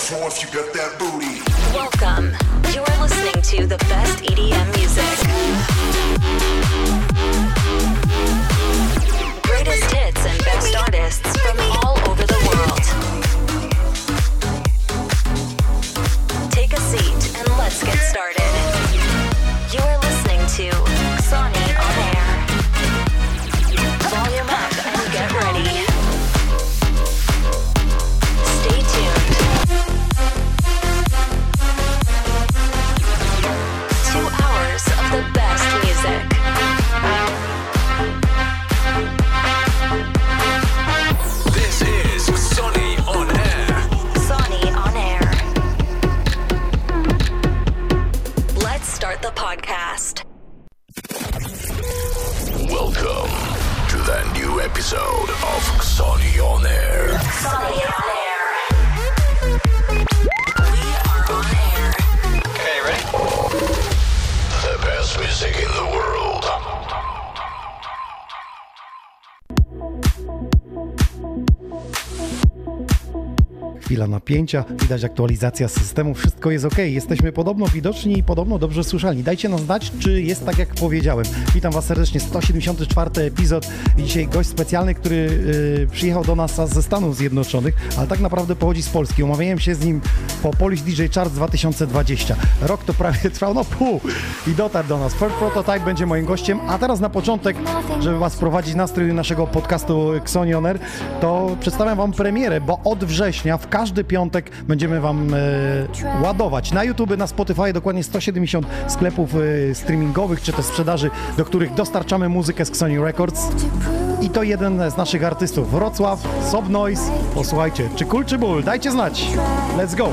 floor if you got that booty. Welcome. You are listening to the best EDM music. Greatest hits and best artists from all napięcia, widać aktualizacja systemu, wszystko jest ok. Jesteśmy podobno widoczni i podobno dobrze słyszalni. Dajcie nam znać, czy jest tak, jak powiedziałem. Witam Was serdecznie, 174 epizod dzisiaj gość specjalny, który yy, przyjechał do nas ze Stanów Zjednoczonych, ale tak naprawdę pochodzi z Polski. Umawiałem się z nim po Polish DJ Charts 2020. Rok to prawie trwał, no pół i dotarł do nas. First Prototype będzie moim gościem, a teraz na początek, żeby Was wprowadzić nastrój naszego podcastu Xonion Air, to przedstawiam Wam premierę, bo od września w każdy piątek będziemy Wam e, ładować na YouTube, na Spotify dokładnie 170 sklepów e, streamingowych czy też sprzedaży, do których dostarczamy muzykę z Xoni Records. I to jeden z naszych artystów, Wrocław, Sob Noise. Posłuchajcie, czy cool, czy ból? Dajcie znać. Let's go!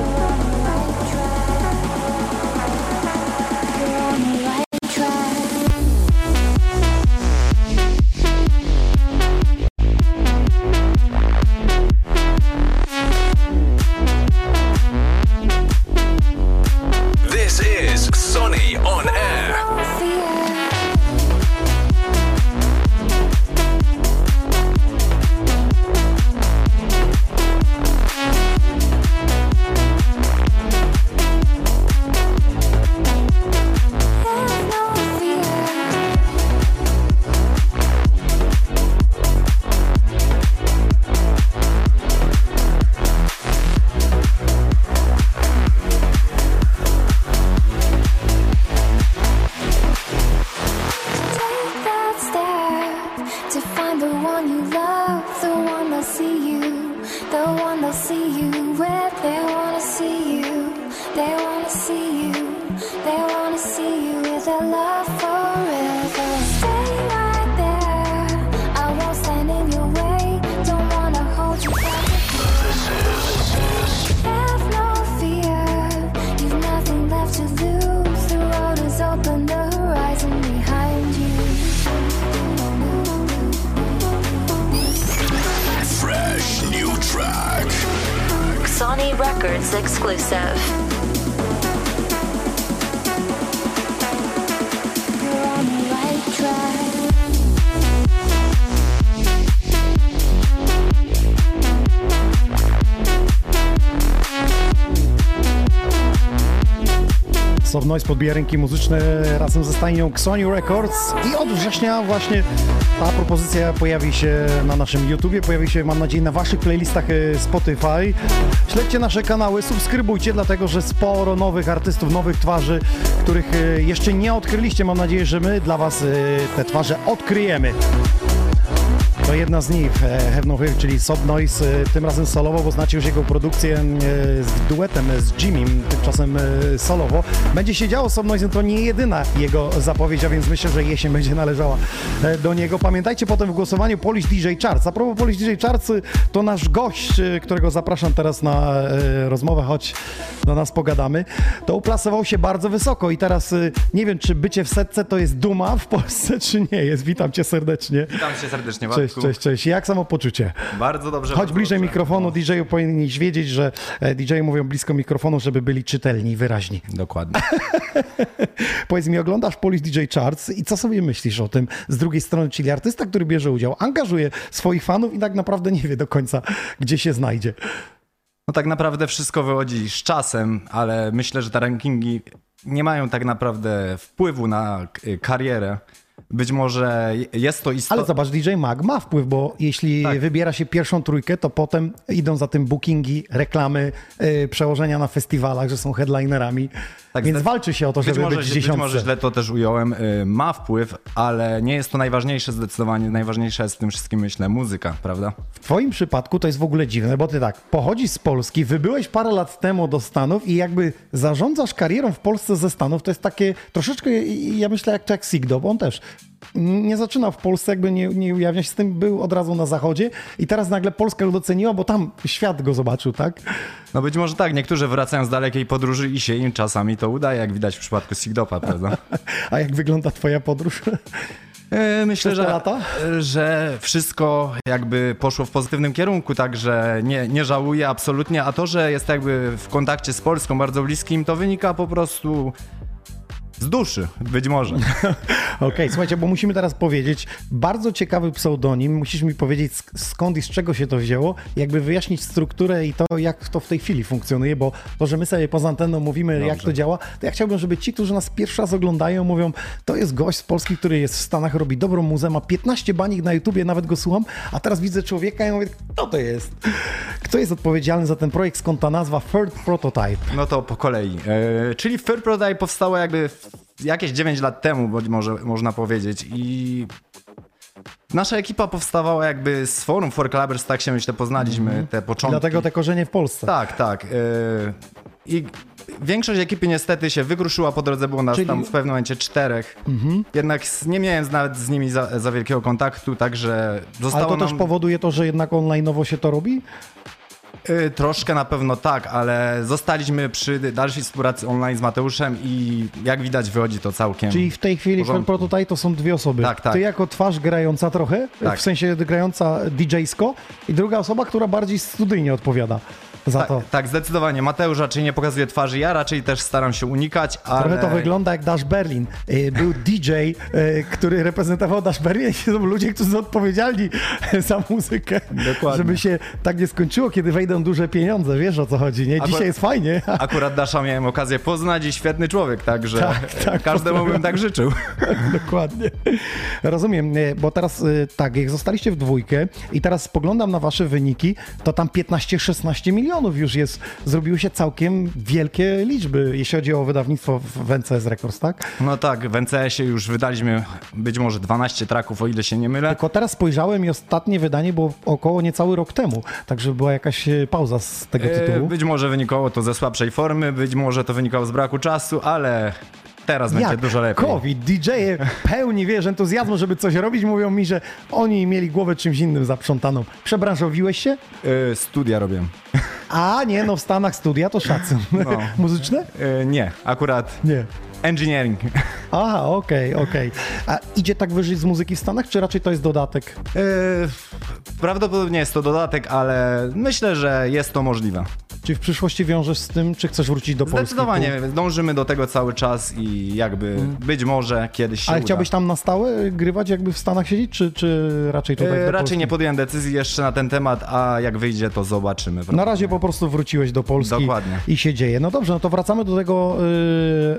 Soft Noise podbija rynki muzyczne razem ze stajnią Xoni Records i od września właśnie ta propozycja pojawi się na naszym YouTubie, pojawi się mam nadzieję na waszych playlistach e, Spotify. Śledźcie nasze kanały, subskrybujcie, dlatego że sporo nowych artystów, nowych twarzy, których e, jeszcze nie odkryliście. Mam nadzieję, że my dla was e, te twarze odkryjemy. To jedna z nich, e, Have No Fear, czyli Sob Noise, e, tym razem solowo, bo znacie już jego produkcję e, z duetem z Jimmym, tymczasem solowo. Będzie się działo Sob Noise, to nie jedyna jego zapowiedź, a więc myślę, że jesień będzie należała do niego. Pamiętajcie potem w głosowaniu Polish DJ Charts. A propos Polish DJ Charts, to nasz gość, którego zapraszam teraz na rozmowę, choć do nas pogadamy, to uplasował się bardzo wysoko i teraz nie wiem, czy bycie w setce to jest duma w Polsce, czy nie jest. Witam cię serdecznie. Witam cię serdecznie, Cześć, Bartku. cześć, cześć. Jak samopoczucie? Bardzo dobrze. Chodź bardzo bliżej dobrze. mikrofonu, DJ-u powinieneś wiedzieć, że e, DJ mówią blisko mikrofonu, żeby byli czytelni i wyraźni. Dokładnie. Powiedz mi, oglądasz Polish DJ Charts i co sobie myślisz o tym z drugiej strony, czyli artysta, który bierze udział, angażuje swoich fanów i tak naprawdę nie wie do końca, gdzie się znajdzie. No tak naprawdę wszystko wychodzi z czasem, ale myślę, że te rankingi nie mają tak naprawdę wpływu na k- karierę. Być może jest to Ale istotne. zobacz, DJ Mag ma wpływ, bo jeśli Tak. wybiera się pierwszą trójkę, to potem idą za tym bookingi, reklamy, yy, przełożenia na festiwalach, że są headlinerami. Tak, Więc walczy się o to, Być żeby może, być w być dziesiątce. może źle to też ująłem. y, Ma wpływ, ale nie jest to najważniejsze zdecydowanie. Najważniejsza jest w tym wszystkim, myślę, muzyka, prawda? W twoim przypadku to jest w ogóle dziwne, bo ty tak, pochodzisz z Polski, wybyłeś parę lat temu do Stanów i jakby zarządzasz karierą w Polsce ze Stanów, to jest takie troszeczkę, ja myślę, jak Jack Sigdo, bo on też nie zaczynał w Polsce, jakby nie, nie ujawnia się z tym, był od razu na zachodzie i teraz nagle Polska go doceniła, bo tam świat go zobaczył, tak? No być może tak, niektórzy wracają z dalekiej podróży i się im czasami to udaje, jak widać w przypadku Sigdopa, prawda? A jak wygląda twoja podróż? E, Myślę, że, że wszystko jakby poszło w pozytywnym kierunku, także nie, nie żałuję absolutnie, a to, że jest jakby w kontakcie z Polską bardzo bliskim, to wynika po prostu z duszy, być może. Okej, słuchajcie, bo musimy teraz powiedzieć, bardzo ciekawy pseudonim, musisz mi powiedzieć sk- skąd i z czego się to wzięło, jakby wyjaśnić strukturę i to, jak to w tej chwili funkcjonuje, bo to, że my sobie poza anteną mówimy, jak to działa, to ja chciałbym, żeby ci, którzy nas pierwszy raz oglądają, mówią, to jest gość z Polski, który jest w Stanach, robi dobrą muzę, ma 15 banik na YouTubie, nawet go słucham, a teraz widzę człowieka i mówię, kto to jest? Kto jest odpowiedzialny za ten projekt, skąd ta nazwa Third Prototype? No to po kolei. E, czyli Fair Proday powstało jakby w- jakieś 9 lat temu, bo może można powiedzieć i nasza ekipa powstawała jakby z forum For Clubbers, tak się myślę poznaliśmy te początki. Dlatego te korzenie w Polsce. Tak, tak. e, I większość ekipy niestety się wykruszyła po drodze, było nas Czyli- tam w pewnym momencie czterech. Jednak z- nie miałem nawet z nimi za, za wielkiego kontaktu, także Ale zostało to nam... też powoduje to, że jednak online'owo się to robi? Y, Troszkę na pewno tak, ale zostaliśmy przy dalszej współpracy online z Mateuszem i jak widać wychodzi to całkiem. Czyli w tej chwili porządku. Prototype to są dwie osoby. Tak, tak. Ty jako twarz grająca trochę, Tak. w sensie grająca DJ-sko i druga osoba, która bardziej studyjnie odpowiada za to. Tak, tak, zdecydowanie. Mateusz raczej nie pokazuje twarzy, ja raczej też staram się unikać, ale... Trochę to wygląda jak Dash Berlin. Y, Był DJ, y, który reprezentował Dash Berlin i są ludzie, którzy są odpowiedzialni za muzykę. Dokładnie. Żeby się tak nie skończyło, kiedy wejdą duże pieniądze. Wiesz o co chodzi, nie? Dzisiaj Akurat- jest fajnie. Akurat Dasza miałem okazję poznać i świetny człowiek, także Tak, tak, każdemu bym tak życzył. Dokładnie. Rozumiem, nie, bo teraz tak, jak zostaliście w dwójkę i teraz spoglądam na wasze wyniki, to tam 15-16 milionów już jest. Zrobiły się całkiem wielkie liczby, jeśli chodzi o wydawnictwo w NCS Records, tak? No tak, w NCS-ie już wydaliśmy być może 12 traków, o ile się nie mylę. Tylko teraz spojrzałem i ostatnie wydanie było około niecały rok temu, także była jakaś y, pauza z tego E, tytułu. Być może wynikało to ze słabszej formy, być może to wynikało z braku czasu, ale teraz będzie Jak? dużo lepiej. COVID, DJ-e pełni, wiesz, entuzjazmu, żeby coś robić, mówią mi, że oni mieli głowę czymś innym zaprzątaną. Przebranżowiłeś się? E, Studia robię. A nie, no w Stanach studia to szacun. No. Muzyczne? E, Nie, akurat Nie. engineering. Aha, okej, okej. A idzie tak wyżyć z muzyki w Stanach, czy raczej to jest dodatek? E, Prawdopodobnie jest to dodatek, ale myślę, że jest to możliwe. Czy w przyszłości wiążesz z tym, czy chcesz wrócić do Polski? Zdecydowanie, dążymy do tego cały czas i jakby być może kiedyś się Ale uda. chciałbyś tam na stałe grywać, jakby w Stanach siedzieć, czy, czy raczej tutaj do Raczej Polski? nie podjąłem decyzji jeszcze na ten temat, a jak wyjdzie, to zobaczymy. Na razie po prostu wróciłeś do Polski Dokładnie. i się dzieje. No dobrze, no to wracamy do tego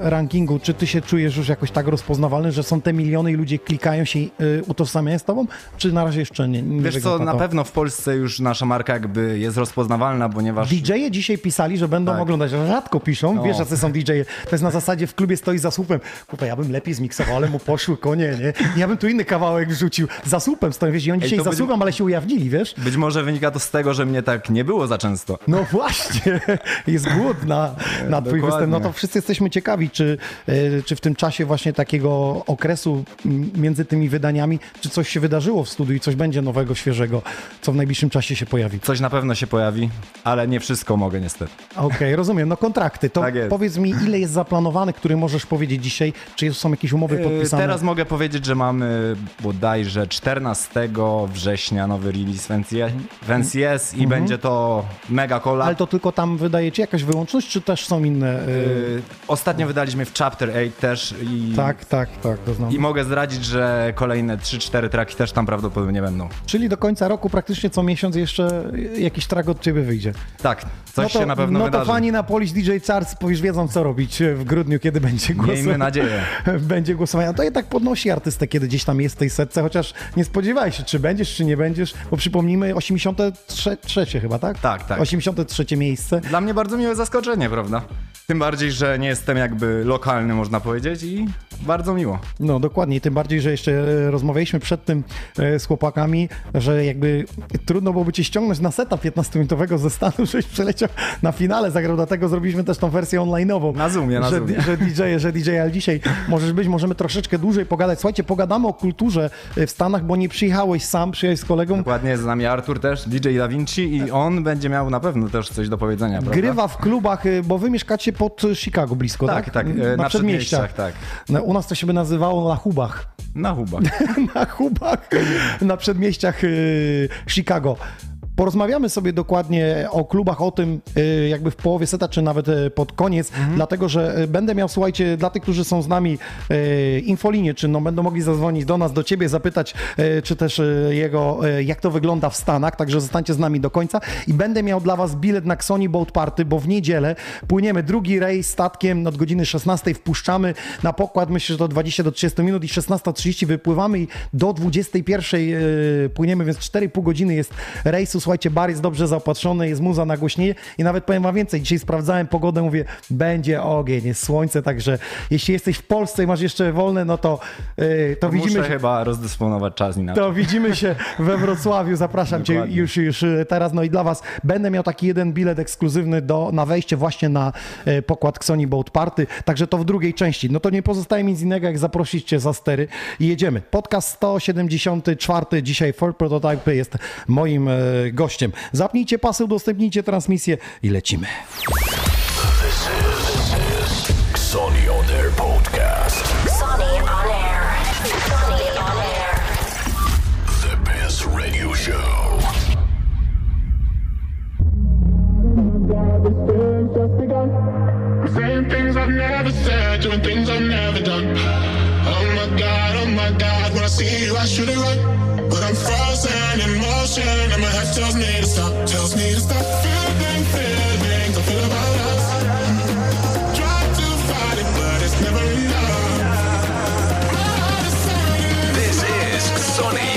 y, rankingu. Czy ty się czujesz już jakoś tak rozpoznawalny, że są te miliony i ludzie klikają się i y, utożsamiają z tobą? Czy na razie jeszcze nie? nie Wiesz co, na to? pewno w Polsce już nasza marka jakby jest rozpoznawalna, ponieważ... DJ-e dzisiaj pisali, że będą Tak. oglądać. Rzadko piszą, No. wiesz, jacy są DJ-e. To jest na zasadzie w klubie stoi za słupem. Kurwa, ja bym lepiej zmiksował, ale mu poszły konie, nie? Ja bym tu inny kawałek wrzucił. Za słupem stoją, wiesz, i oni Ej, dzisiaj za słupem, ale się ujawnili, wiesz? Być może wynika to z tego, że mnie tak nie było za często. No właśnie, jest głód na, na twój występ. No to wszyscy jesteśmy ciekawi, czy, e, czy w tym czasie właśnie takiego okresu między tymi wydaniami, czy coś się wydarzyło w studiu i coś będzie nowego, świeżego, co w najbliższym czasie się pojawi. Coś na pewno się pojawi, ale nie wszystko mogę niestety. Okej, rozumiem. No kontrakty. To Tak powiedz mi, ile jest zaplanowane, który możesz powiedzieć dzisiaj? Czy są jakieś umowy Yy, podpisane? Teraz mogę powiedzieć, że mamy bodajże 14 września nowy release w NCS i będzie to mega collab. Mhm. Ale to tylko tam wydajecie jakaś wyłączność, czy też są inne? y, Yy, Ostatnio wydaliśmy w Chapter 8 też i, Tak, tak, tak, to znam. i mogę zdradzić, że kolejne 3-4 traki też tam prawdopodobnie będą. Czyli do końca roku praktycznie co miesiąc jeszcze jakiś track od ciebie wyjdzie. Tak, Coś no to, się na pewno No to wydarzy. fani na Polish DJ Charts powiesz, wiedzą co robić w grudniu, kiedy będzie głosowanie. Miejmy nadzieję. będzie głosowanie. To jednak podnosi artystę, kiedy gdzieś tam jest w tej setce, chociaż nie spodziewaj się, czy będziesz, czy nie będziesz, bo przypomnijmy 83 chyba, tak? Tak, tak. 83 miejsce. Dla mnie bardzo miłe zaskoczenie, prawda? Tym bardziej, że nie jestem jakby lokalny, można powiedzieć i bardzo miło. No dokładnie, tym bardziej, że jeszcze e, rozmawialiśmy przed tym e, z chłopakami, że jakby trudno byłoby cię ściągnąć na seta 15-minutowego ze Stanów, żebyś przeleciał na finale, zagrał, dlatego zrobiliśmy też tą wersję online'ową. Na Zoomie, na że, Zoomie. że DJ, że DJ, ale dzisiaj możesz być, możemy troszeczkę dłużej pogadać. Słuchajcie, pogadamy o kulturze e, w Stanach, bo nie przyjechałeś sam, przyjechałeś z kolegą. Dokładnie jest z nami Artur też, DJ Da Vinci i on będzie miał na pewno też coś do powiedzenia, prawda? Grywa w klubach, e, bo wy mieszkacie pod Chicago blisko, tak? Tak, tak, e, na przedmieściach, tak. No, u nas to się by nazywało na hubach. Na hubach. na hubach na przedmieściach y, Chicago. Porozmawiamy sobie dokładnie o klubach, o tym y, jakby w połowie seta, czy nawet y, pod koniec, dlatego że y, będę miał, słuchajcie, dla tych, którzy są z nami y, infolinię, czy no, będą mogli zadzwonić do nas, do ciebie, zapytać, czy też jego, jak to wygląda w Stanach, także zostańcie z nami do końca i będę miał dla was bilet na Xoni Boat Party, bo w niedzielę płyniemy drugi rejs statkiem od godziny 16 wpuszczamy na pokład, myślę, że to 20 do 30 minut i 16.30 wypływamy i do 21 yy, płyniemy, więc 4,5 godziny jest rejsu. Słuchajcie, bar jest dobrze zaopatrzony, jest muza nagłośnienie i nawet powiem wam więcej, dzisiaj sprawdzałem pogodę, mówię, będzie ogień, jest słońce, także jeśli jesteś w Polsce i masz jeszcze wolne, no to, yy, to Muszę widzimy... chyba rozdysponować czas inaczej. To widzimy się we Wrocławiu. Zapraszam Cię już, już e, teraz. No i dla Was będę miał taki jeden bilet ekskluzywny do, na wejście właśnie na e, pokład Xoni Boat Party. Także to w drugiej części. No to nie pozostaje mi nic innego, jak zaprosić Cię za stery i jedziemy. Podcast 174. Dzisiaj Ford Prototype jest moim e, gościem. Zapnijcie pasy, udostępnijcie transmisję i lecimy. Sony on Air Podcast. Sonny on air. Sonny on air. The best radio show. Saying things I've never said, doing things I've never done. Oh my god, oh my god, see you, I right. But I'm frozen in motion, and my head tells me to stop, tells me to stop. Feeling feelings I feel about us. Try to fight it, but it's never enough. This is Sony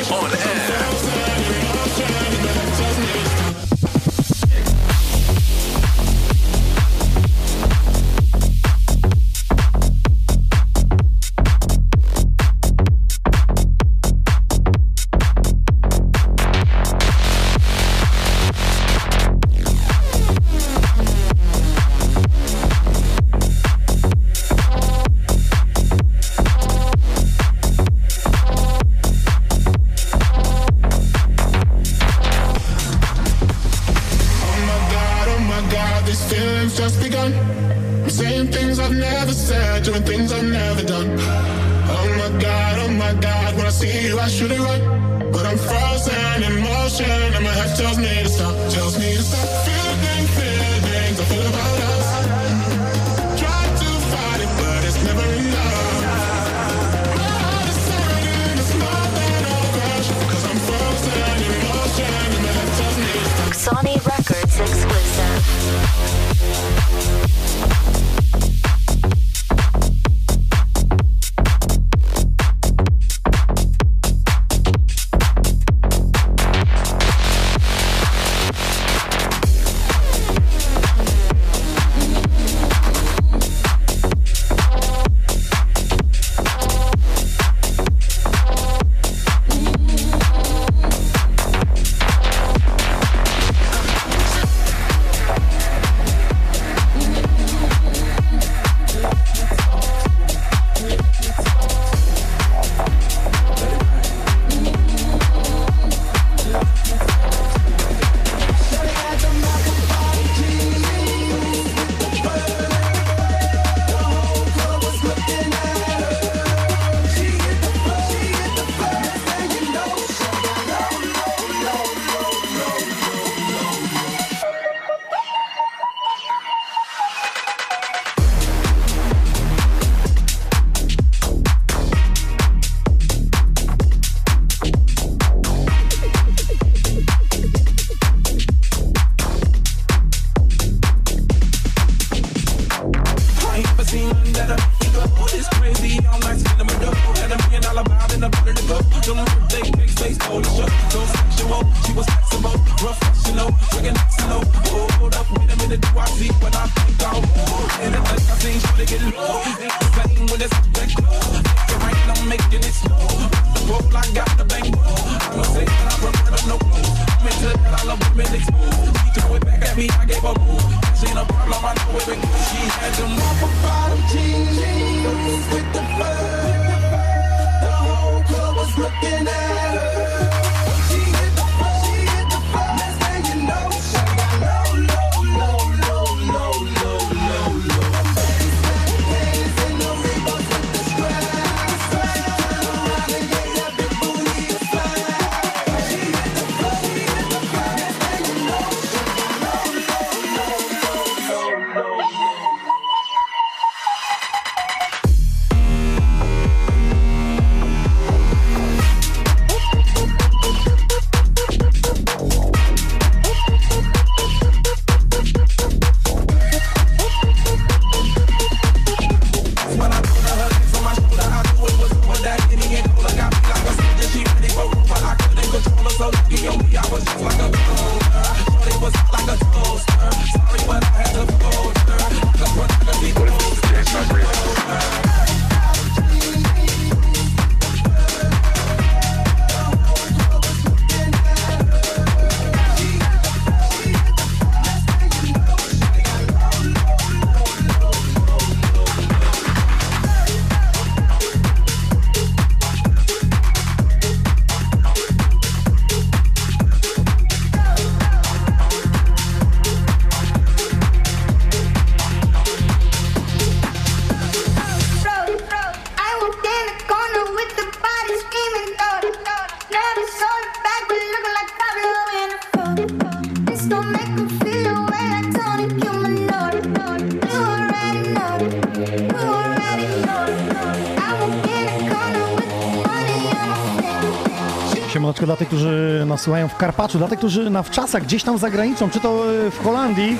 nas słuchają w Karpaczu, dla tych, którzy na wczasach gdzieś tam za granicą, czy to e, w Holandii,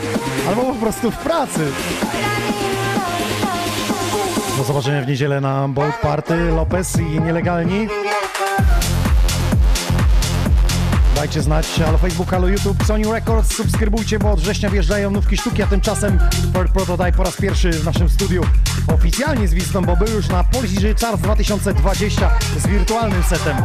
albo po prostu w pracy. Do zobaczenia w niedzielę na Boat Party, Lopez i nielegalni. Dajcie znać, halo Facebook, halo YouTube, Sony Records, subskrybujcie, bo od września wjeżdżają nówki sztuki, a tymczasem Third Prototype po raz pierwszy w naszym studiu oficjalnie z Wistą, bo był już na Polish Charts 2020 z wirtualnym setem.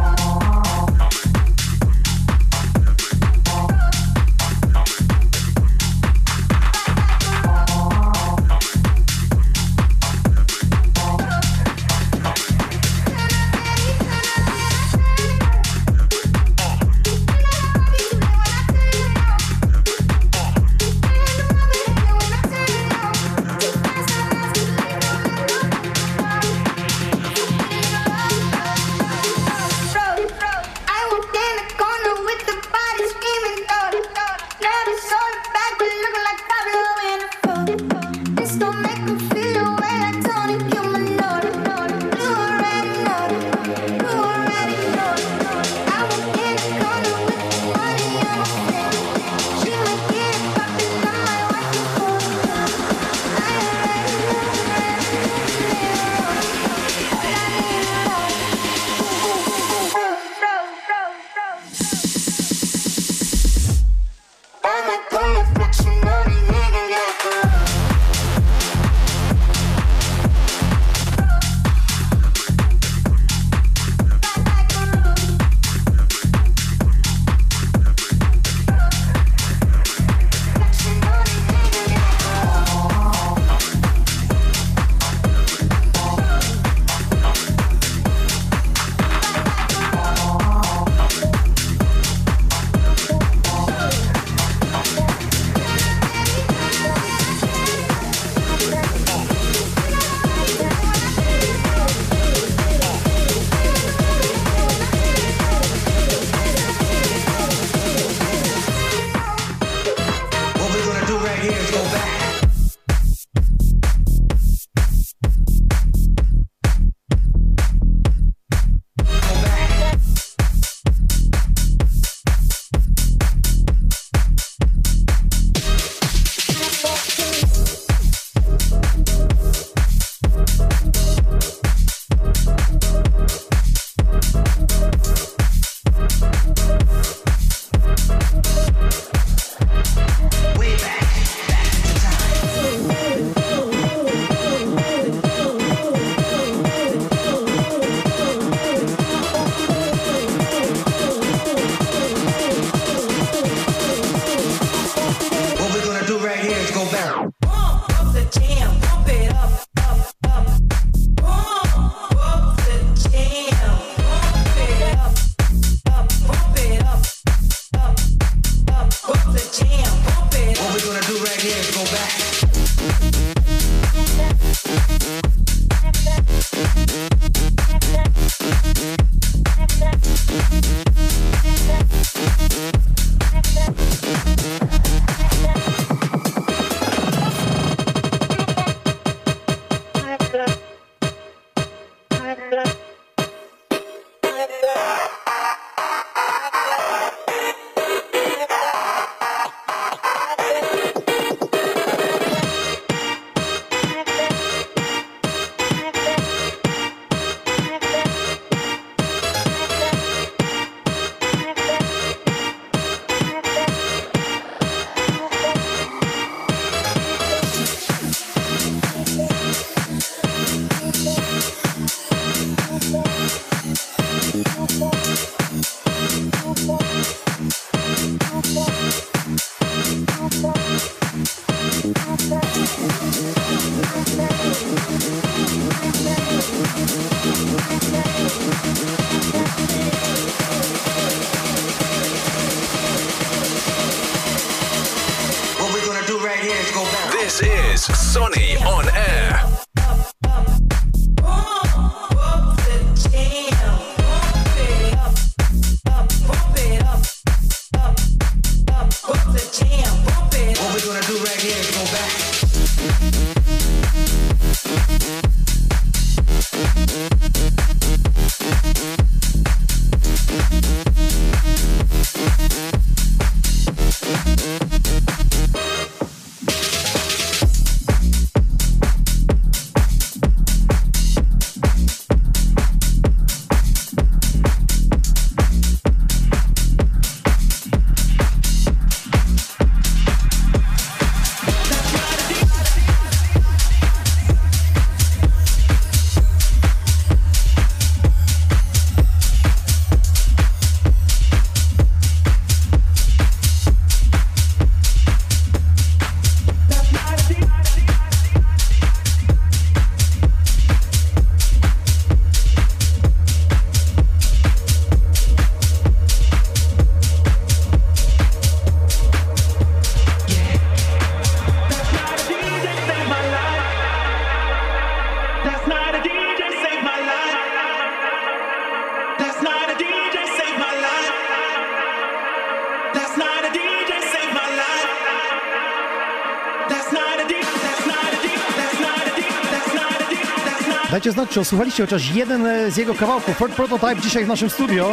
Dajcie znać, czy osłuchaliście chociaż jeden e, z jego kawałków. Ford Prototype dzisiaj w naszym studio.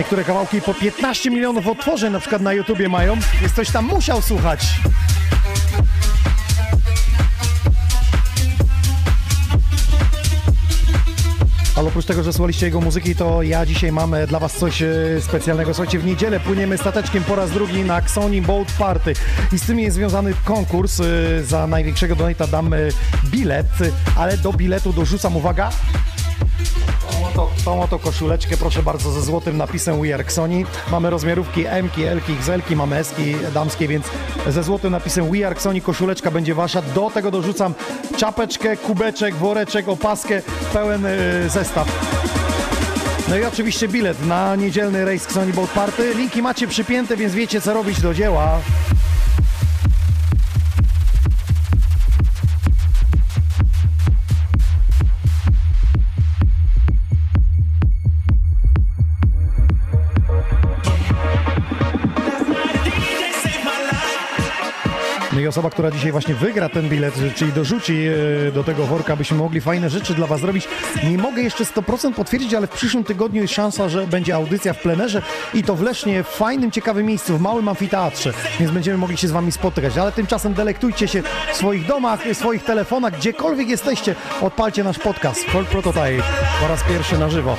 Niektóre kawałki po 15 milionów odtworzeń na przykład na YouTubie mają, więc ktoś tam musiał słuchać. Oprócz tego, że słuchaliście jego muzyki, to ja dzisiaj mam dla Was coś e, specjalnego. Słuchajcie, w niedzielę płyniemy stateczkiem po raz drugi na Xoni Boat Party i z tym jest związany konkurs. e, Za największego donata dam e, bilet, ale do biletu dorzucam, uwaga, tą oto koszuleczkę, proszę bardzo, ze złotym napisem We Are Xoni. Mamy rozmiarówki M, L, XL, mamy S damskie, więc ze złotym napisem We Are Xoni koszuleczka będzie wasza. Do tego dorzucam czapeczkę, kubeczek, woreczek, opaskę, pełen y, zestaw. No i oczywiście bilet na niedzielny rejs Xoni Boat Party. Linki macie przypięte, więc wiecie co robić do dzieła. Osoba, która dzisiaj właśnie wygra ten bilet, czyli dorzuci e, do tego worka, byśmy mogli fajne rzeczy dla Was zrobić. Nie mogę jeszcze 100% potwierdzić, ale w przyszłym tygodniu jest szansa, że będzie audycja w plenerze i to w Lesznie, w fajnym, ciekawym miejscu, w małym amfiteatrze, więc będziemy mogli się z Wami spotykać. Ale tymczasem delektujcie się w swoich domach, w swoich telefonach, gdziekolwiek jesteście, odpalcie nasz podcast Folk Prototype po raz pierwszy na żywo.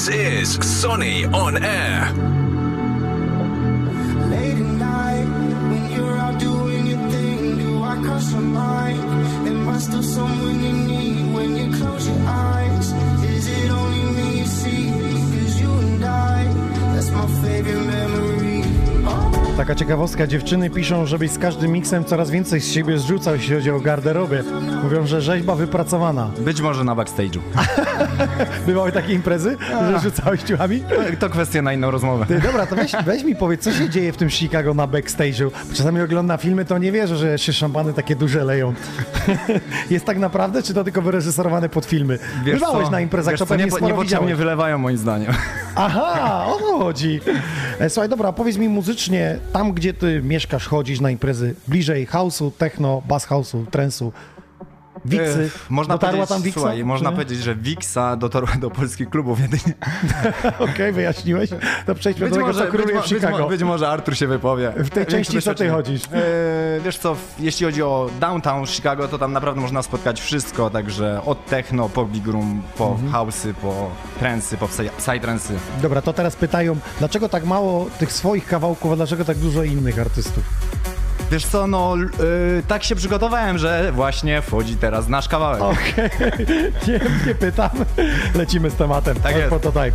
This is Sonny on Air. Late at night, when you're out doing your thing, do I cross your mind? Am I still someone you need Taka ciekawostka, dziewczyny piszą, żebyś z każdym miksem coraz więcej z siebie zrzucał, jeśli chodzi o garderobę. Mówią, że rzeźba wypracowana. Być może na backstage'u. Bywały takie imprezy, że rzucałeś ciuchami? To, to kwestia na inną rozmowę. Ty, dobra, to weź, weź mi powiedz, co się dzieje w tym Chicago na backstage'u? Czasami oglądam filmy, to nie wierzę, że się szampany takie duże leją. Jest tak naprawdę, czy to tylko wyreżyserowane pod filmy? Bywałeś co? na imprezach, Wiesz to co, pewnie nie, sporo Niepotrzebnie wylewają moim zdaniem. Aha, o to chodzi. E, Słuchaj, dobra, powiedz mi muzycznie, tam gdzie ty mieszkasz, chodzisz na imprezy, bliżej house'u, techno, bass house'u, trensu, Wiksy. Ech, można Dotarła powiedzieć, tam Wiksa? Słuchaj, można powiedzieć, że Wiksa dotarła do polskich klubów jedynie. Okej, wyjaśniłeś. To przejdźmy Być do tego, może, co króluje być, w być, Chicago. mo- być może Artur się wypowie. W tej części co ty chodzisz? E, wiesz co, jeśli chodzi o downtown Chicago, to tam naprawdę można spotkać wszystko, także od techno, po big room, po Mhm. house'y, po trensy, po psy- psytrensy. Dobra, to teraz pytają, dlaczego tak mało tych swoich kawałków, a dlaczego tak dużo innych artystów? Wiesz co, no y, tak się przygotowałem, że właśnie wchodzi teraz nasz kawałek. Okej, nie, nie pytam. Lecimy z tematem. Tak jest. Prototype.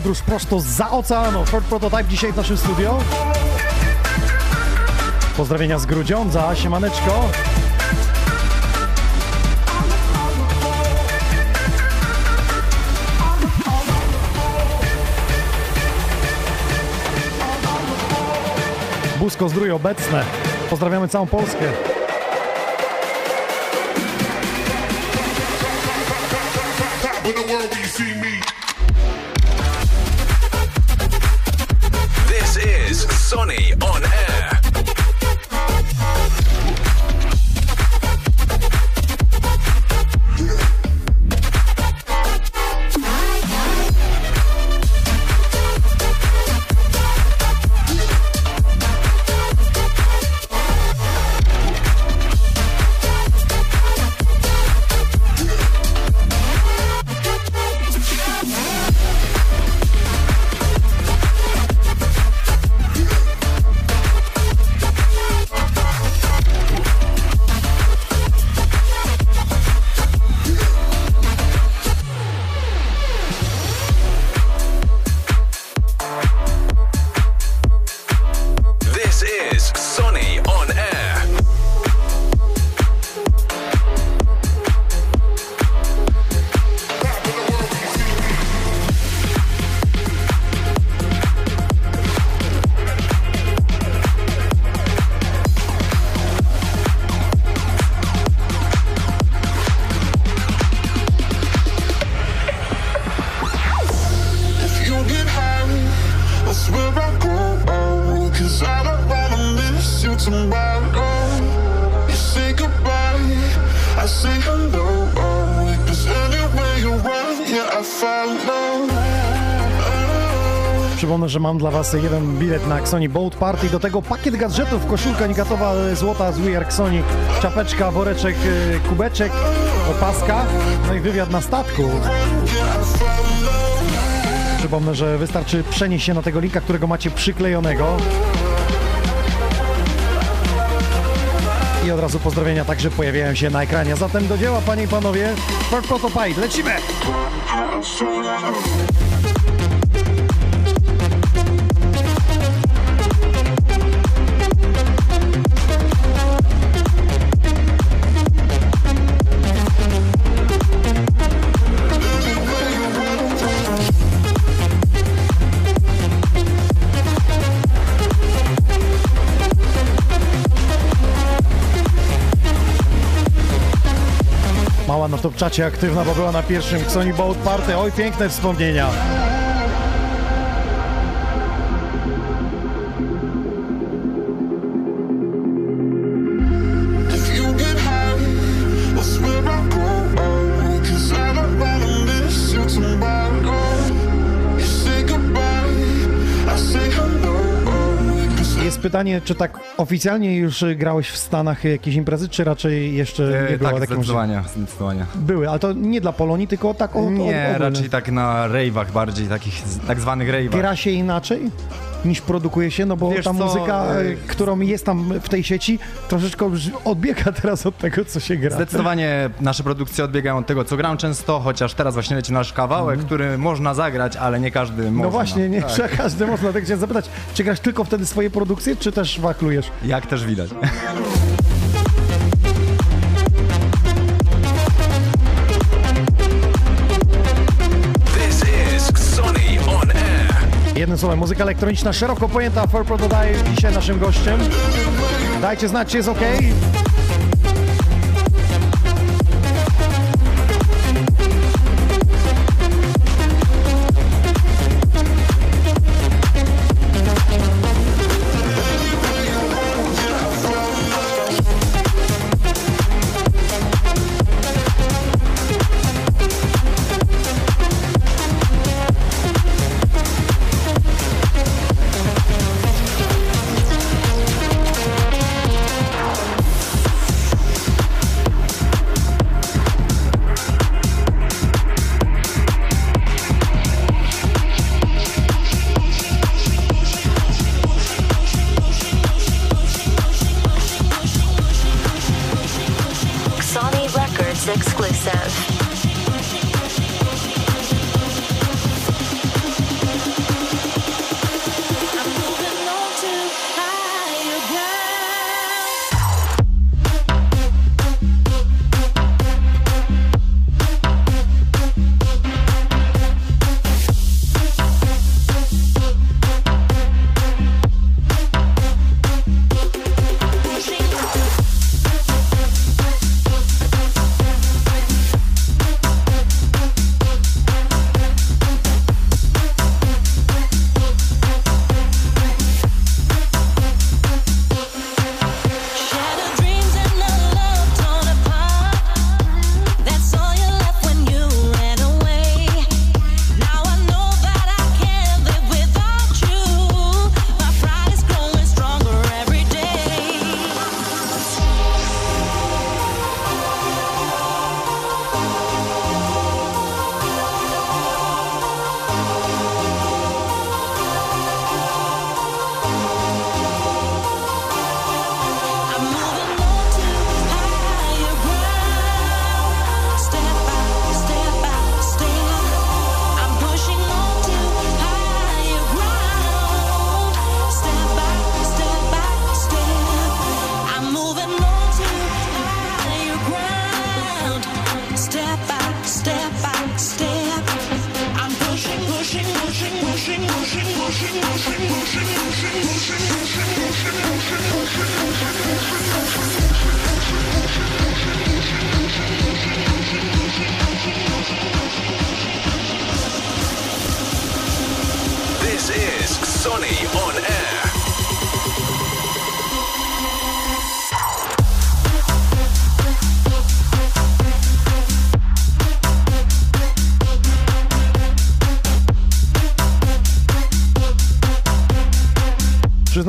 podróż prosto za oceanu. Ford Prototype dzisiaj w naszym studio. Pozdrowienia z Grudziądza, siemaneczko. Busko Zdrój obecne. Pozdrawiamy całą Polskę. The world że mam dla Was jeden bilet na Xoni Boat Party. Do tego pakiet gadżetów, koszulka negatowa e, złota z We Xoni, czapeczka, woreczek, e, kubeczek, opaska, no i wywiad na statku. Przypomnę, że wystarczy przenieść się na tego linka, którego macie przyklejonego. I od razu pozdrowienia także pojawiają się na ekranie. Zatem do dzieła, panie i panowie. Prototype, lecimy! Czacie aktywna, bo była na pierwszym Sony Boat Party. Oj, piękne wspomnienia. Pytanie, czy tak oficjalnie już grałeś w Stanach jakieś imprezy, czy raczej jeszcze nie E, było tak, takiej zdecydowanie, zdecydowanie. Były, ale to nie dla Polonii, tylko tak o, Nie, o, raczej tak na rave'ach bardziej, takich tak zwanych rave'ach. Gra się inaczej niż produkuje się, no bo Wiesz ta co, muzyka, e, e, którą jest tam w tej sieci, troszeczkę odbiega teraz od tego, co się gra. Zdecydowanie nasze produkcje odbiegają od tego, co gram często, chociaż teraz właśnie leci nasz kawałek, który można zagrać, ale nie każdy może. Mhm. No właśnie, nie Tak. każdy można. Tak chciałem zapytać, czy grasz tylko wtedy swoje produkcje, czy też waklujesz? Jak też widać. Słowem, muzyka elektroniczna szeroko pojęta, For Prototype dzisiaj naszym gościem. Dajcie znać, czy jest ok.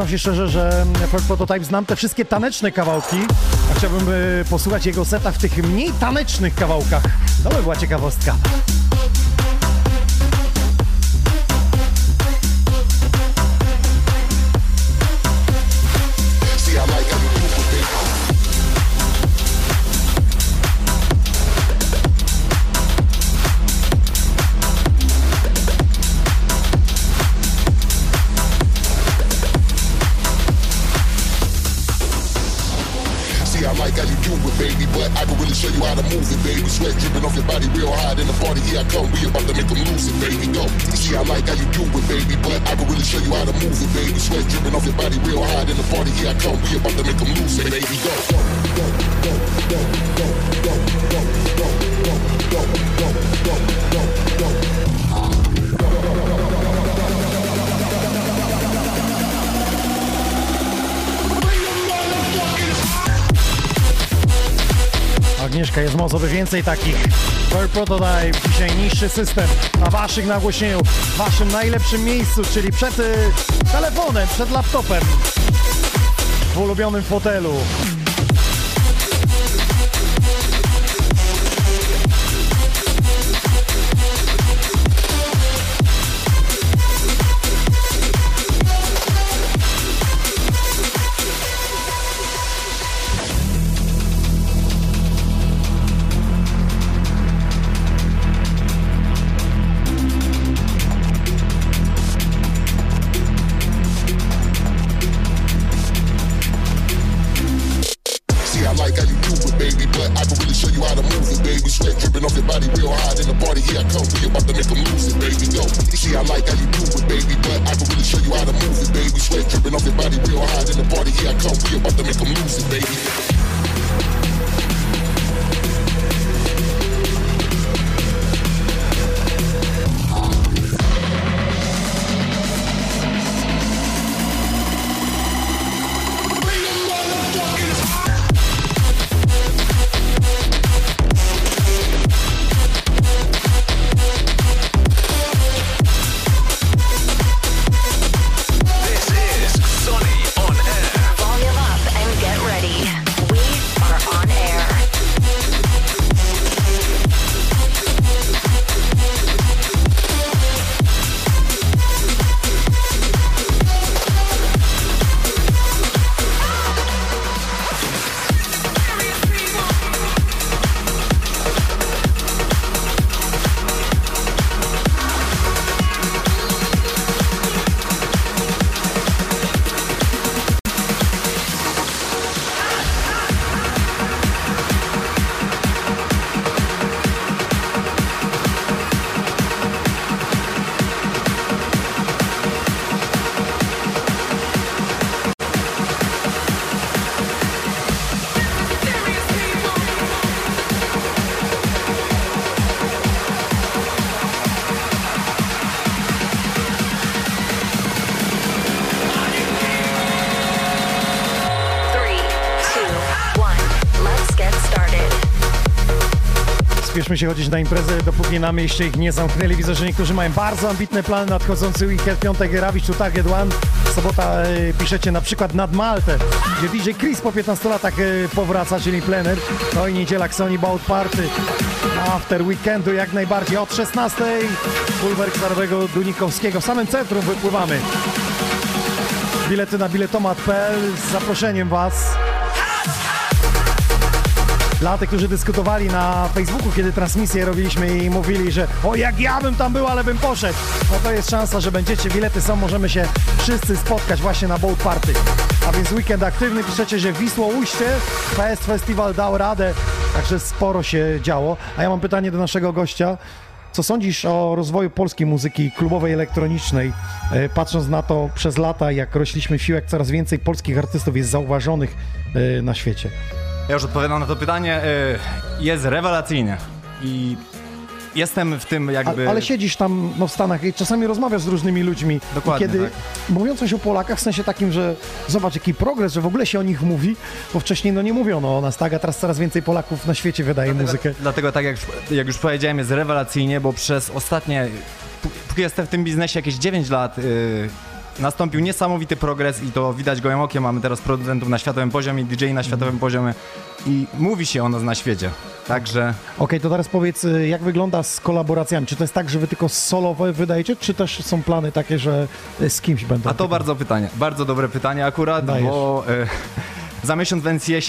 Przyznam się szczerze, że First Prototype znam te wszystkie taneczne kawałki, a chciałbym e, posłuchać jego seta w tych mniej tanecznych kawałkach. To by była ciekawostka. It, baby. Sweat dripping off your body real hard in the party. Here I come, we about to make them lose it, baby. Go. See, I like how you do it, baby, but I can really show you how to move it, baby. Sweat dripping off your body real hard in the party. Here I come, we about to make them lose it, baby. Go. Agnieszka, jest moc, więcej takich. Pearl Prototype, dzisiaj niższy system na waszych nagłośnieniu, w waszym najlepszym miejscu, czyli przed y, telefonem, przed laptopem, w ulubionym fotelu. Spieszmy się chodzić na imprezę, dopóki na mieście ich nie zamknęli. Widzę, że niektórzy mają bardzo ambitne plany nadchodzący weekend, piątek Rawicz to Target One. Sobota e, piszecie na przykład nad Maltę, gdzie DJ Chris po 15 latach e, powraca, czyli plener. No i niedziela Sony Bout Party. After weekendu jak najbardziej od 16. Bulwerk Starowego Dunikowskiego. W samym centrum wypływamy. Bilety na biletomat.pl z zaproszeniem Was. Dla tych, którzy dyskutowali na Facebooku, kiedy transmisję robiliśmy i mówili, że o jak ja bym tam był, ale bym poszedł. No to jest szansa, że będziecie, bilety są, możemy się wszyscy spotkać właśnie na Boat Party. A więc weekend aktywny, piszecie, że Wisło Uście, Fest Festival dał radę, także sporo się działo. A ja mam pytanie do naszego gościa. Co sądzisz o rozwoju polskiej muzyki klubowej, elektronicznej? E, Patrząc na to przez lata, jak rośliśmy w jak coraz więcej polskich artystów jest zauważonych e, na świecie. Ja już odpowiadam na to pytanie. y, Jest rewelacyjnie. I jestem w tym jakby... ale siedzisz tam no, w Stanach i czasami rozmawiasz z różnymi ludźmi. Dokładnie, I kiedy, tak. mówiąc coś o Polakach, w sensie takim, że zobacz jaki progres, że w ogóle się o nich mówi, bo wcześniej no nie mówiono o nas, tak? A teraz coraz więcej Polaków na świecie wydaje muzykę. Dlatego tak jak, jak już powiedziałem, jest rewelacyjnie, bo przez ostatnie, pó- póki jestem w tym biznesie jakieś 9 lat, y, nastąpił niesamowity progres i to widać gołym okiem. Mamy teraz producentów na światowym poziomie, DJ na światowym poziomie i mówi się o nas na świecie. Także Okej, to teraz powiedz, y, jak wygląda z kolaboracjami? Czy to jest tak, że wy tylko solowe wydajecie, czy też są plany takie, że y, z kimś będą? A to bardzo pytanie, bardzo dobre pytanie akurat, Dajesz. bo e, za miesiąc w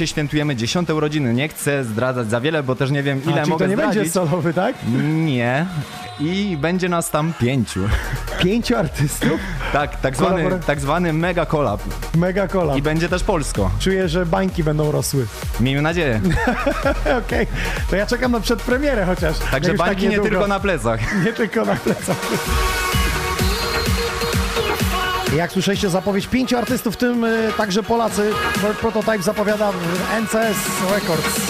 świętujemy 10 urodziny. Nie chcę zdradzać za wiele, bo też nie wiem A, ile czyli mogę to nie zdradzić. będzie solowy, tak? Nie. I będzie nas tam pięciu. Pięciu artystów? Tak, tak zwany, tak zwany mega collab. Mega kola. I będzie też polsko. Czuję, że bańki będą rosły. Miejmy nadzieję. Okej, to ja czekam na przedpremierę chociaż. Także już tak bańki nie tylko na plecach. Nie tylko na plecach. Jak słyszeliście zapowiedź pięciu artystów, w tym y, także Polacy. Prototype zapowiada w NCS Records.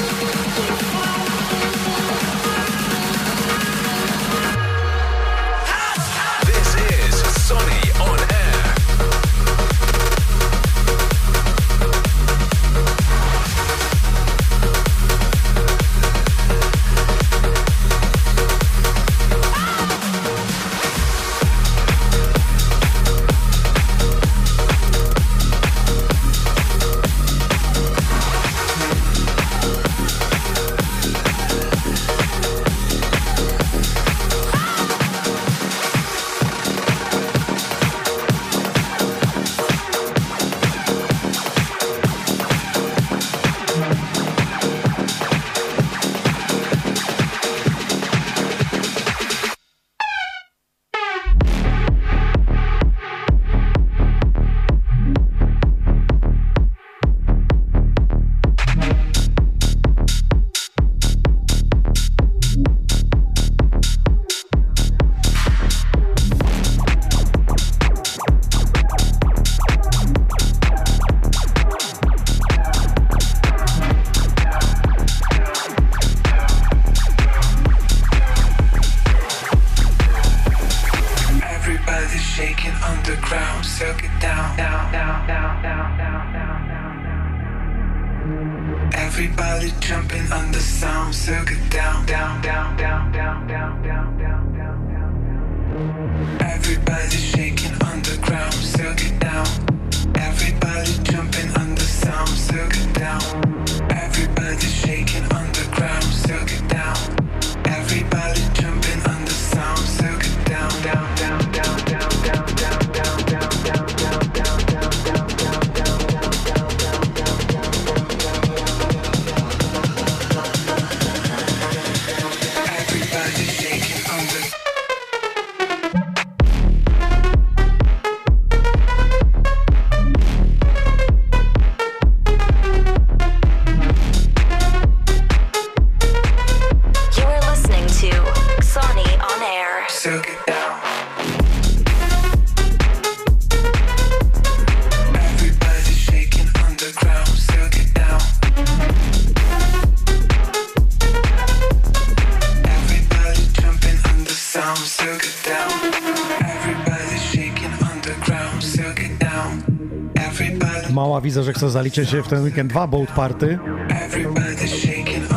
Widzę, że chce zaliczyć się w ten weekend dwa boat party.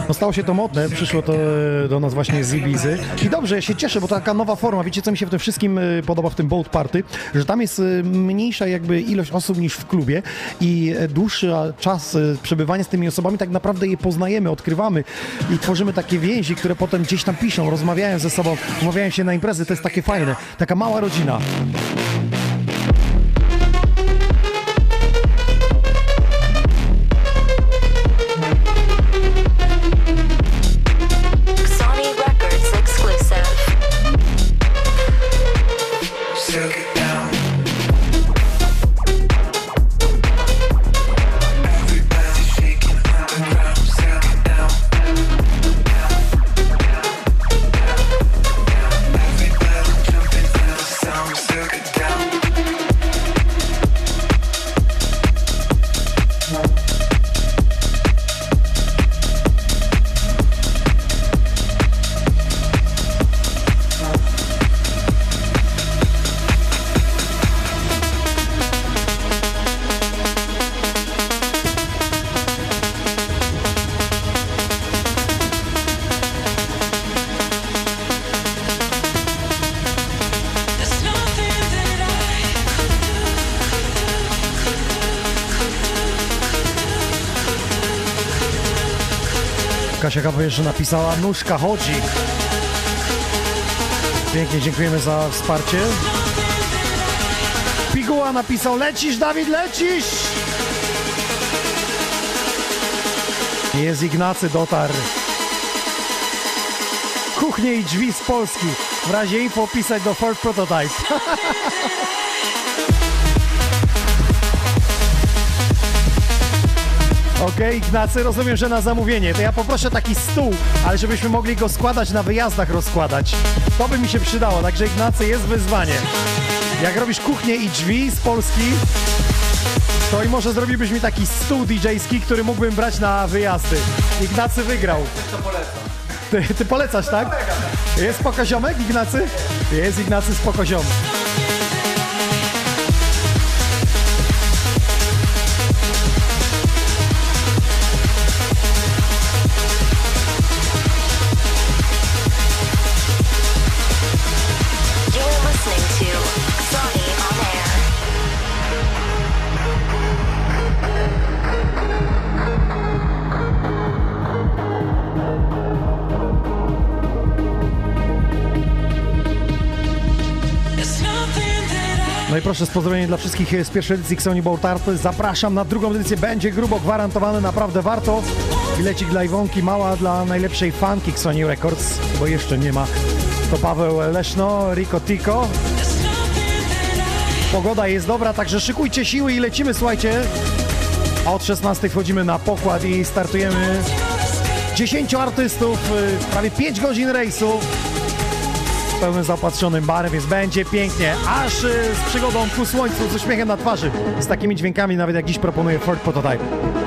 No stało się to modne, przyszło to e, do nas właśnie z Ibizy. I dobrze, ja się cieszę, bo to taka nowa forma. Wiecie, co mi się w tym wszystkim e, podoba w tym boat party? Że tam jest e, mniejsza jakby ilość osób niż w klubie i dłuższy czas przebywania z tymi osobami, tak naprawdę je poznajemy, odkrywamy i tworzymy takie więzi, które potem gdzieś tam piszą, rozmawiają ze sobą, umawiają się na imprezy. To jest takie fajne. Taka mała rodzina. Kasia Kawierz napisała Nóżka chodzi. Pięknie, dziękujemy za wsparcie. Piguła napisał Lecisz, Dawid, lecisz! Jest Ignacy, dotarł. Kuchnie i drzwi z Polski. W razie info pisać do Ford Prototype. Okej, Ignacy, rozumiem, że na zamówienie. To ja poproszę taki stół, ale żebyśmy mogli go składać na wyjazdach, rozkładać. To by mi się przydało, także Ignacy, jest wyzwanie. Jak robisz kuchnię i drzwi z Polski, to i może zrobiłbyś mi taki stół DJ-ski, który mógłbym brać na wyjazdy. Ignacy wygrał. To polecam. Ty, ty polecasz, tak? Jest spokoziomek, Ignacy? Jest Ignacy spokoziomek. You're Proszę z dla wszystkich z pierwszej edycji Xoni Bowl Tarty. Zapraszam na drugą edycję. Będzie grubo gwarantowane, naprawdę warto. Bilecik dla Iwonki, mała dla najlepszej fanki Xoni Records, bo jeszcze nie ma. To Paweł Leszno, Rico Tico. Pogoda jest dobra, także szykujcie siły i lecimy, słuchajcie. A od 16 wchodzimy na pokład i startujemy 10 artystów, y, prawie 5 godzin rejsu pełnym zaopatrzonym barem, więc będzie pięknie, aż y, z przygodą ku słońcu, z uśmiechem na twarzy, z takimi dźwiękami, nawet jak dziś proponuje Ford Prototype.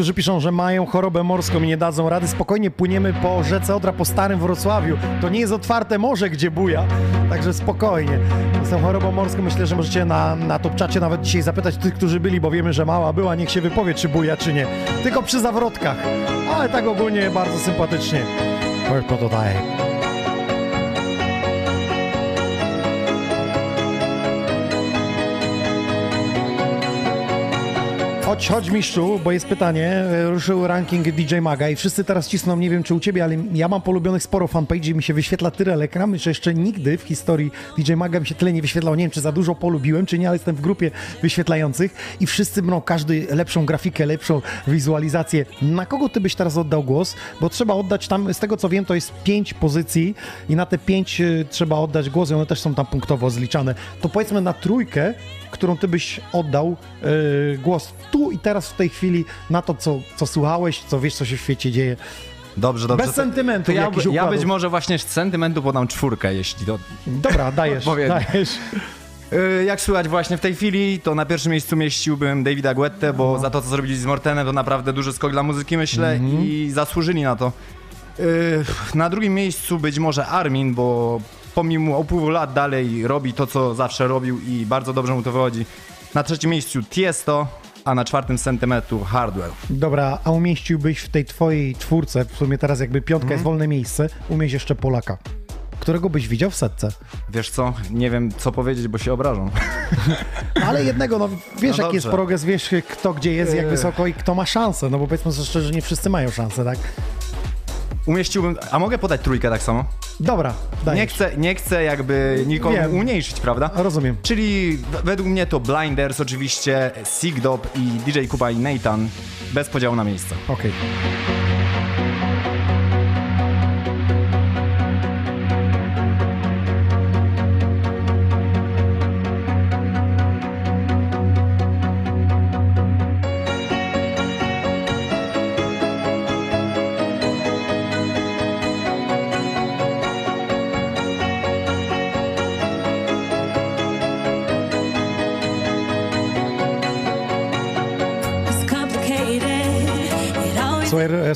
Którzy piszą, że mają chorobę morską i nie dadzą rady, spokojnie płyniemy po rzece Odra, po starym Wrocławiu. To nie jest otwarte morze, gdzie buja, także spokojnie. Z tą chorobą morską myślę, że możecie na, na topczacie nawet dzisiaj zapytać tych, którzy byli, bo wiemy, że mała była, niech się wypowie, czy buja, czy nie. Tylko przy zawrotkach, ale tak ogólnie bardzo sympatycznie. Ford Prototype. Chodź, chodź mistrzu, bo jest pytanie. Ruszył ranking DJ Maga i wszyscy teraz cisną, nie wiem czy u ciebie, ale ja mam polubionych sporo fanpage i mi się wyświetla tyle ekran, że jeszcze nigdy w historii DJ Maga mi się tyle nie wyświetlało. Nie wiem, czy za dużo polubiłem, czy nie, ale jestem w grupie wyświetlających i wszyscy będą każdy lepszą grafikę, lepszą wizualizację. Na kogo ty byś teraz oddał głos? Bo trzeba oddać tam, z tego co wiem, to jest pięć pozycji i na te pięć y, trzeba oddać głos i one też są tam punktowo zliczane. To powiedzmy na trójkę, którą ty byś oddał y, głos tu i teraz w tej chwili na to, co, co słuchałeś, co wiesz, co się w świecie dzieje. Dobrze, dobrze. Bez sentymentu ja, ja być może właśnie z sentymentu podam czwórkę, jeśli to... Dobra, dajesz, dajesz. Y, Jak słychać właśnie w tej chwili, to na pierwszym miejscu mieściłbym Davida Guettę, bo za to, co zrobili z Mortenem, to naprawdę duży skok dla muzyki, myślę, Mhm. i zasłużyli na to. Y, Na drugim miejscu być może Armin, bo pomimo upływu lat dalej robi to, co zawsze robił i bardzo dobrze mu to wychodzi. Na trzecim miejscu Tiesto, a na czwartym Sentymetu Hardwell. Dobra, a umieściłbyś w tej twojej czwórce, w sumie teraz jakby piątka Mhm. jest wolne miejsce, umieść jeszcze Polaka. Którego byś widział w setce? Wiesz co, nie wiem co powiedzieć, bo się obrażą. Ale jednego, no wiesz No jaki jest progres, wiesz kto gdzie jest, jak Eee. wysoko i kto ma szansę, no bo powiedzmy sobie szczerze, nie wszyscy mają szansę, tak? Umieściłbym, a mogę podać trójkę tak samo? Dobra, dajesz. Nie chcę, nie chcę jakby nikomu Wiem. umniejszyć, prawda? Rozumiem. Czyli w- według mnie to Blinders oczywiście, Sigdop i DJ Kuba i Nathan bez podziału na miejsca. Okej.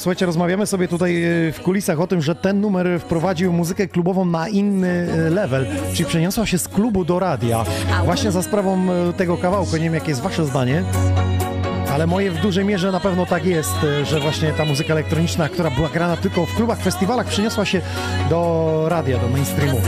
Słuchajcie, rozmawiamy sobie tutaj e, w kulisach o tym, że ten numer wprowadził muzykę klubową na inny e, level, czyli przeniosła się z klubu do radia. Właśnie za sprawą e, tego kawałku, nie wiem jakie jest wasze zdanie, ale moje w dużej mierze na pewno tak jest, że właśnie ta muzyka elektroniczna, która była grana tylko w klubach, festiwalach, przeniosła się do radia, do mainstreamu.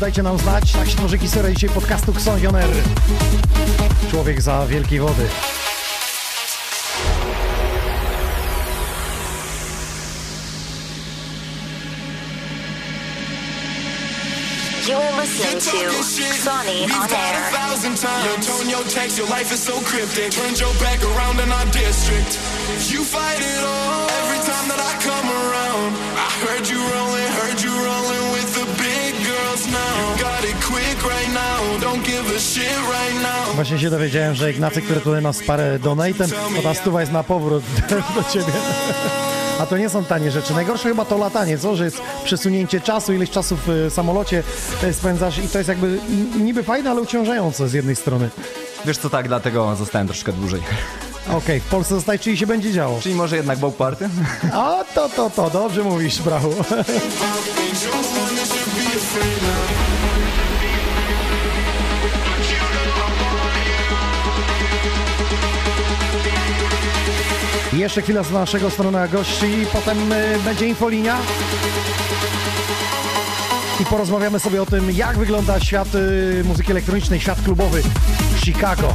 Dajcie nam znać. Tak się tworzy historia dzisiaj podcastu Ksonioner. Człowiek za wielkiej wody. You are listening to Sonny on air. thousand times. Your tone, your text, your life is so cryptic. Turned your back around in our district. You fight it all Właśnie się dowiedziałem, że Ignacy, który tutaj nas parę donatem, to ta stuwa jest na powrót do ciebie. A to nie są tanie rzeczy. Najgorsze chyba to latanie, co? Że jest przesunięcie czasu, ileś czasu w y, samolocie e, spędzasz i to jest jakby niby fajne, ale uciążające z jednej strony. Wiesz co, tak, dlatego zostałem troszkę dłużej. Okej, w Polsce zostaje, czyli się będzie działo. Czyli może jednak Bob Party? A to, to, to, dobrze mówisz, brawo. Jeszcze chwila z naszego strona gości potem y, będzie infolinia. I porozmawiamy sobie o tym, jak wygląda świat y, muzyki elektronicznej, świat klubowy Chicago.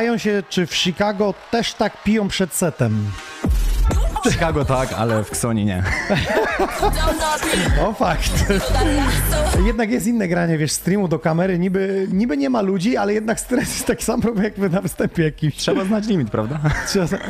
Pytają się, czy w Chicago też tak piją przed setem. W Chicago tak, ale w Ksoni nie. O fakt. Jednak jest inne granie, wiesz, streamu do kamery, niby, niby nie ma ludzi, ale jednak stres jest taki sam jakby na występie jakimś. Trzeba znać limit, prawda?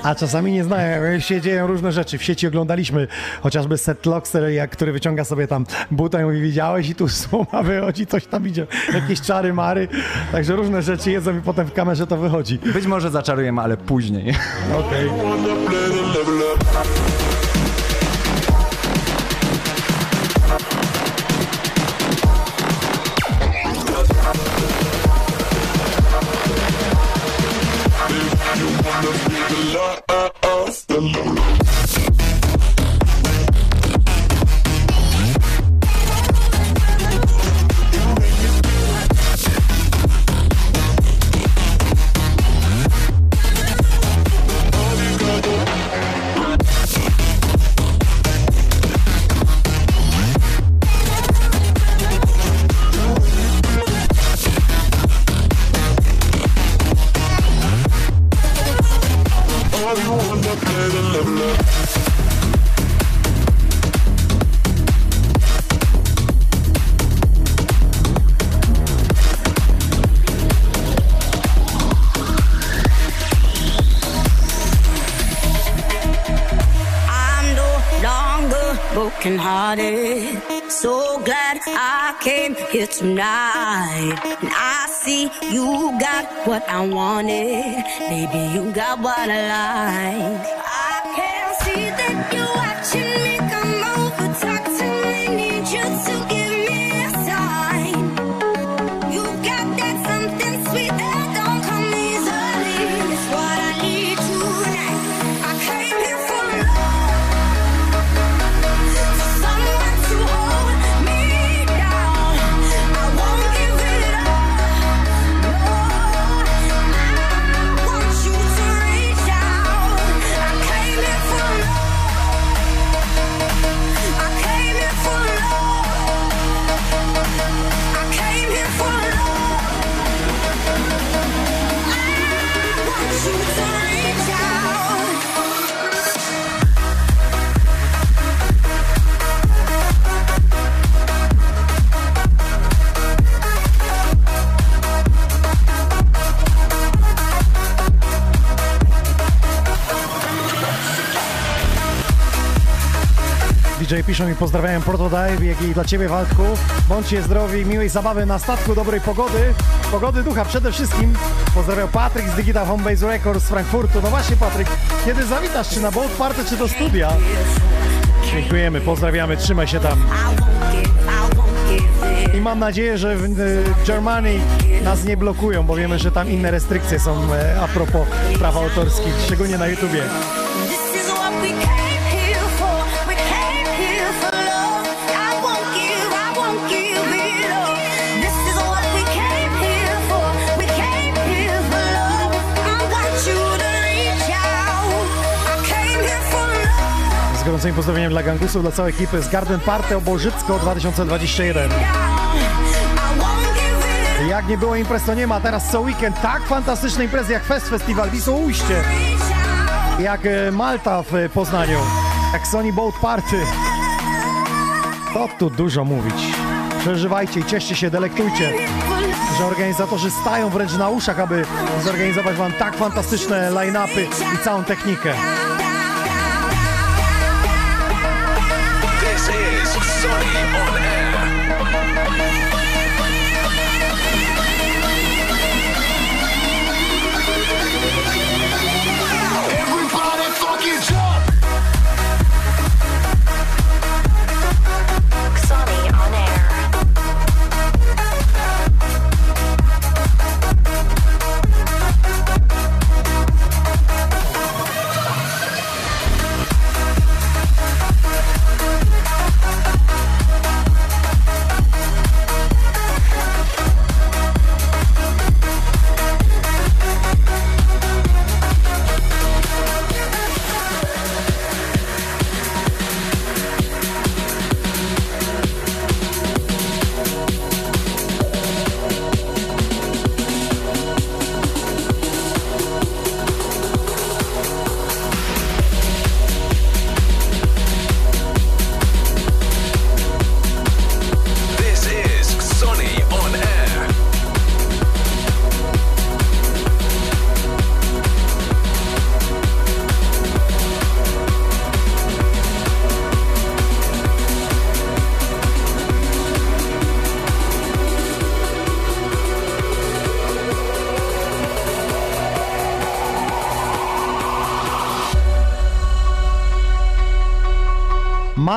A czasami nie znają, się dzieją różne rzeczy. W sieci oglądaliśmy chociażby set Lockster, jak, który wyciąga sobie tam buta i mówi, widziałeś i tu słoma wychodzi, coś tam idzie, jakieś czary mary. Także różne rzeczy jedzą i potem w kamerze to wychodzi. Być może zaczarujemy, ale później. Okej. Wanna Bye. Hearted. So glad I came here tonight. And I see you got what I wanted. Baby, you got what I like. DJ piszą mi pozdrawiają Protodive, jak i dla Ciebie Waldku. Bądźcie zdrowi, miłej zabawy na statku, dobrej pogody. Pogody ducha przede wszystkim. Pozdrawiam Patryk z Digital Homebase Records z Frankfurtu. No właśnie Patryk, kiedy zawitasz, czy na boat party, czy do studia? Dziękujemy, pozdrawiamy, trzymaj się tam. I mam nadzieję, że w e, Germany nas nie blokują, bo wiemy, że tam inne restrykcje są e, a propos praw autorskich, szczególnie na YouTubie. Gorącymi pozdrowieniem dla gangusów, dla całej ekipy z Garden Party Obożycko 2021. Jak nie było imprez, to nie ma. Teraz co weekend tak fantastyczne imprezy jak Fest Festival, Wisłoujście, jak e, Malta w e, Poznaniu, jak Sony Boat Party. To tu dużo mówić. Przeżywajcie i cieszcie się, delektujcie, że organizatorzy stają wręcz na uszach, aby zorganizować wam tak fantastyczne line-upy i całą technikę. Is Sonny on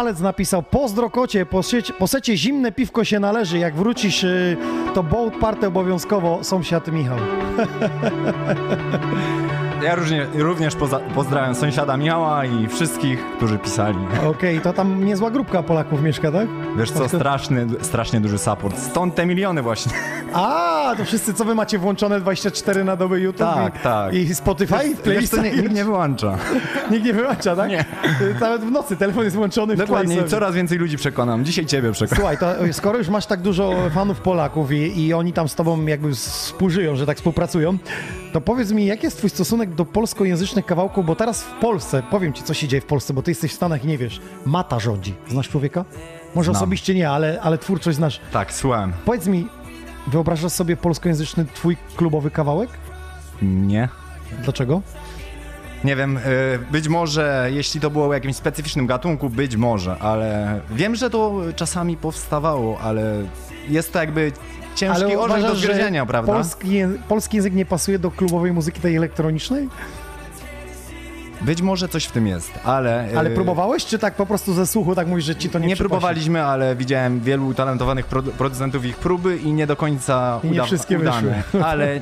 Malec napisał, pozdro kocie, po, sieć- po secie zimne piwko się należy, jak wrócisz, y, to boat party obowiązkowo, sąsiad Michał. Ja również poza, pozdrawiam sąsiada Michała i wszystkich, którzy pisali. Okej, to tam niezła grupka Polaków mieszka, tak? Wiesz co, straszny, strasznie duży support. Stąd te miliony właśnie. A, to wszyscy, co wy macie włączone 24 na dobę YouTube Tak, i, tak. i Spotify? Wiesz, playlista nie- nikt nie wyłącza. Nikt nie wyłącza, tak? Nie. Nawet w nocy telefon jest włączony w Dokładnie, i sobie. coraz więcej ludzi przekonam. Dzisiaj ciebie przekonam. Słuchaj, to y, skoro już masz tak dużo fanów Polaków i, i oni tam z tobą jakby współżyją, że tak współpracują, to powiedz mi, jaki jest twój stosunek do polskojęzycznych kawałków, bo teraz w Polsce, powiem ci, co się dzieje w Polsce, bo ty jesteś w Stanach i nie wiesz, Mata rządzi. Znasz człowieka? Może Znam. osobiście nie, ale, ale twórczość znasz. Tak, słuchałem. Powiedz mi, wyobrażasz sobie polskojęzyczny twój klubowy kawałek? Nie. Dlaczego? Nie wiem, y, być może, jeśli to było w jakimś specyficznym gatunku, być może, ale wiem, że to czasami powstawało, ale jest to jakby ciężki Ale orzech do uważasz, zgryzienia, prawda? Polski, polski język nie pasuje do klubowej muzyki tej elektronicznej? Być może coś w tym jest, ale... Ale y, próbowałeś, czy tak po prostu ze słuchu tak mówisz, że ci to nie Nie próbowaliśmy, ale widziałem wielu utalentowanych produ- producentów ich próby i nie do końca I nie uda- wszystkie udane. wyszły. Ale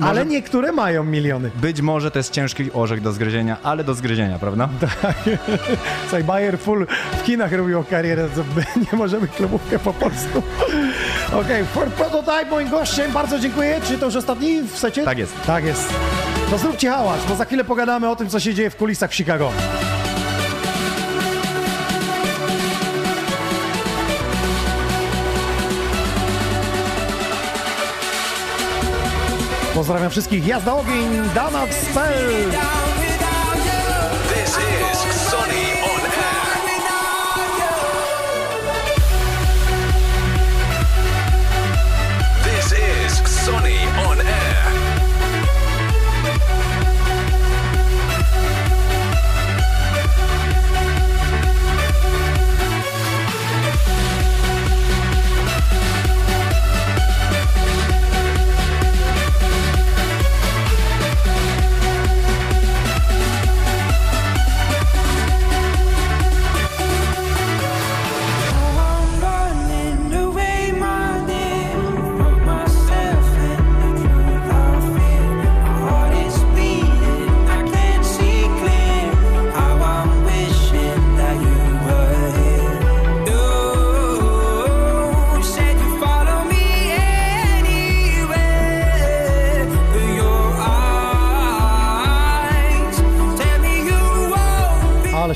Ale niektóre mają miliony. być może to jest ciężki orzech do zgryzienia, ale do zgryzienia, prawda? Słuchaj, Bayer Full w kinach robił karierę, nie możemy klubówkę po polsku. Okej, for Prototype moim gościem, bardzo dziękuję. Czy to już ostatni w secie? Tak jest. Tak jest. To zróbcie hałas, bo za chwilę pogadamy o tym, co się dzieje w kulisach w Chicago. Pozdrawiam wszystkich. Jazda ogień, Dana Spell.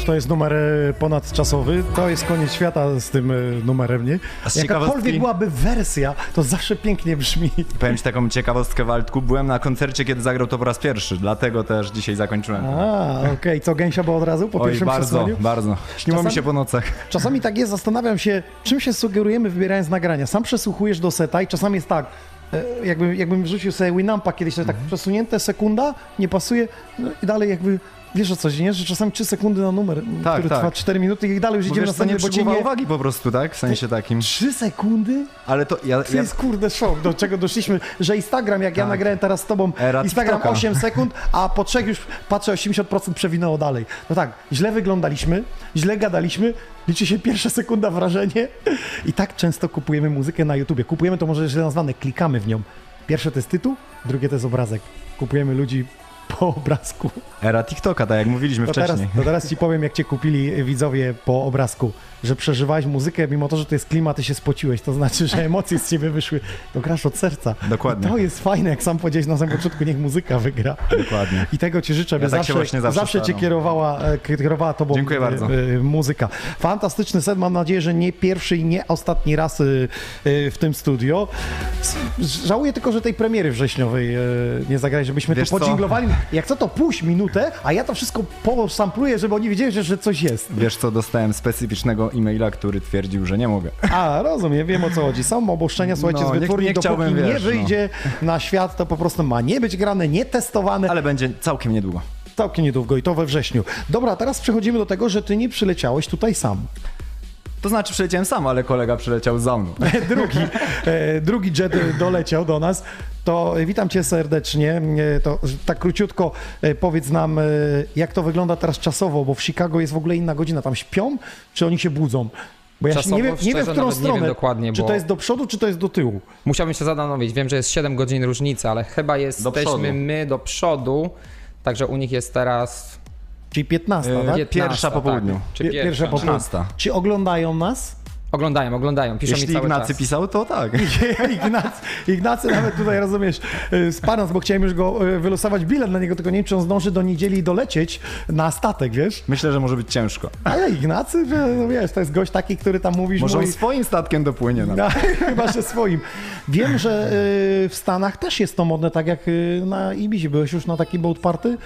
Ależ to jest numer e, ponadczasowy. To jest koniec świata z tym e, numerem, nie? Z Jakakolwiek byłaby wersja, to zawsze pięknie brzmi. Powiem ci taką ciekawostkę, Waldku. Byłem na koncercie, kiedy zagrał to po raz pierwszy, dlatego też dzisiaj zakończyłem. A, okej. Co, gęsia było od razu po Oj, pierwszym bardzo, przesłaniu? bardzo. Śniło mi się po nocach. Czasami tak jest, zastanawiam się, czym się sugerujemy wybierając nagrania. Sam przesłuchujesz do seta i czasami jest tak, e, jakbym, jakbym wrzucił sobie Winampa kiedyś, to tak Mhm. przesunięte, sekunda, nie pasuje no i dalej jakby, wiesz o co chodzi, nie? Że czasami 3 sekundy na numer, Tak, który tak. trwa 4 minuty i dalej już idziemy na to nie bo cię nie... uwagi po prostu, tak? W sensie takim. 3 sekundy? Ale to ja... To ja jest kurde szok, do czego doszliśmy, że Instagram, jak ja Tak. nagrałem teraz z tobą, Era Instagram TikToka. 8 sekund, a po trzech już patrzę 80% przewinęło dalej. No tak, źle wyglądaliśmy, źle gadaliśmy, liczy się pierwsza sekunda wrażenie i tak często kupujemy muzykę na YouTubie. Kupujemy to może źle nazwane, klikamy w nią. Pierwsze to jest tytuł, drugie to jest obrazek. Kupujemy ludzi po obrazku. Era TikToka, tak jak mówiliśmy To teraz, wcześniej. to teraz ci powiem, jak cię kupili widzowie po obrazku, że przeżywałeś muzykę, mimo to, że to jest klimat, ty się spociłeś, to znaczy, że emocje z ciebie wyszły, to grasz od serca. Dokładnie. I to jest fajne, jak sam powiedziałeś na samym początku, niech muzyka wygra. Dokładnie. I tego ci życzę, Ja tak się zawsze, zawsze cię kierowała, e, kierowała tobą Dziękuję e, bardzo. e, muzyka. Fantastyczny set, mam nadzieję, że nie pierwszy i nie ostatni raz w tym studio. Żałuję tylko, że tej premiery wrześniowej nie zagrali, żebyśmy Wiesz tu co? podżinglowali. Jak co to puść minutę, a ja to wszystko posampluję, żeby oni wiedzieli, że, że coś jest. Wiesz co, dostałem specyficznego e-maila, który twierdził, że nie mogę. A, rozumiem, wiem o co chodzi. Są oboszczenia, słuchajcie, No, z nie- wytwórni, nie dopóki chciałbym, nie wiesz, no. wyjdzie na świat, to po prostu ma nie być grane, nie testowane. Ale będzie całkiem niedługo. Całkiem niedługo i to we wrześniu. Dobra, teraz przechodzimy do tego, że ty nie przyleciałeś tutaj sam. To znaczy przyleciałem sam, ale kolega przyleciał za mną. drugi, e, drugi jet doleciał do nas. To witam cię serdecznie. E, To tak króciutko e, powiedz nam, e, jak to wygląda teraz czasowo, bo w Chicago jest w ogóle inna godzina. Tam śpią, czy oni się budzą? Bo ja się Czasowo, nie wiem, nie wiem w którą nie wiem stronę. dokładnie, czy bo- to jest do przodu, czy to jest do tyłu? Musiałbym się zastanowić. Wiem, że jest 7 godzin różnicy, ale chyba jesteśmy przodu. my do przodu. Także u nich jest teraz Czyli 15, E, tak? 15, pierwsza po południu. Tak, czy Pie- pierwsza, Pierwsza po południu. 13. Czy oglądają nas? Oglądają, oglądają. Piszą mi Jeśli cały Ignacy czas. pisał, to tak. Ignacy, Ignacy nawet tutaj, rozumiesz, y, spadając, bo chciałem już go y, wylosować bilet na niego, tylko nie wiem, czy on zdąży do niedzieli dolecieć na statek, wiesz? Myślę, że może być ciężko. Ale Ignacy, no wiesz, to jest gość taki, który tam mówisz, Może on swoim statkiem dopłynie nawet. no, chyba, że swoim. Wiem, że y, w Stanach też jest to modne, tak jak na Ibizie. Byłeś już na takiej boat party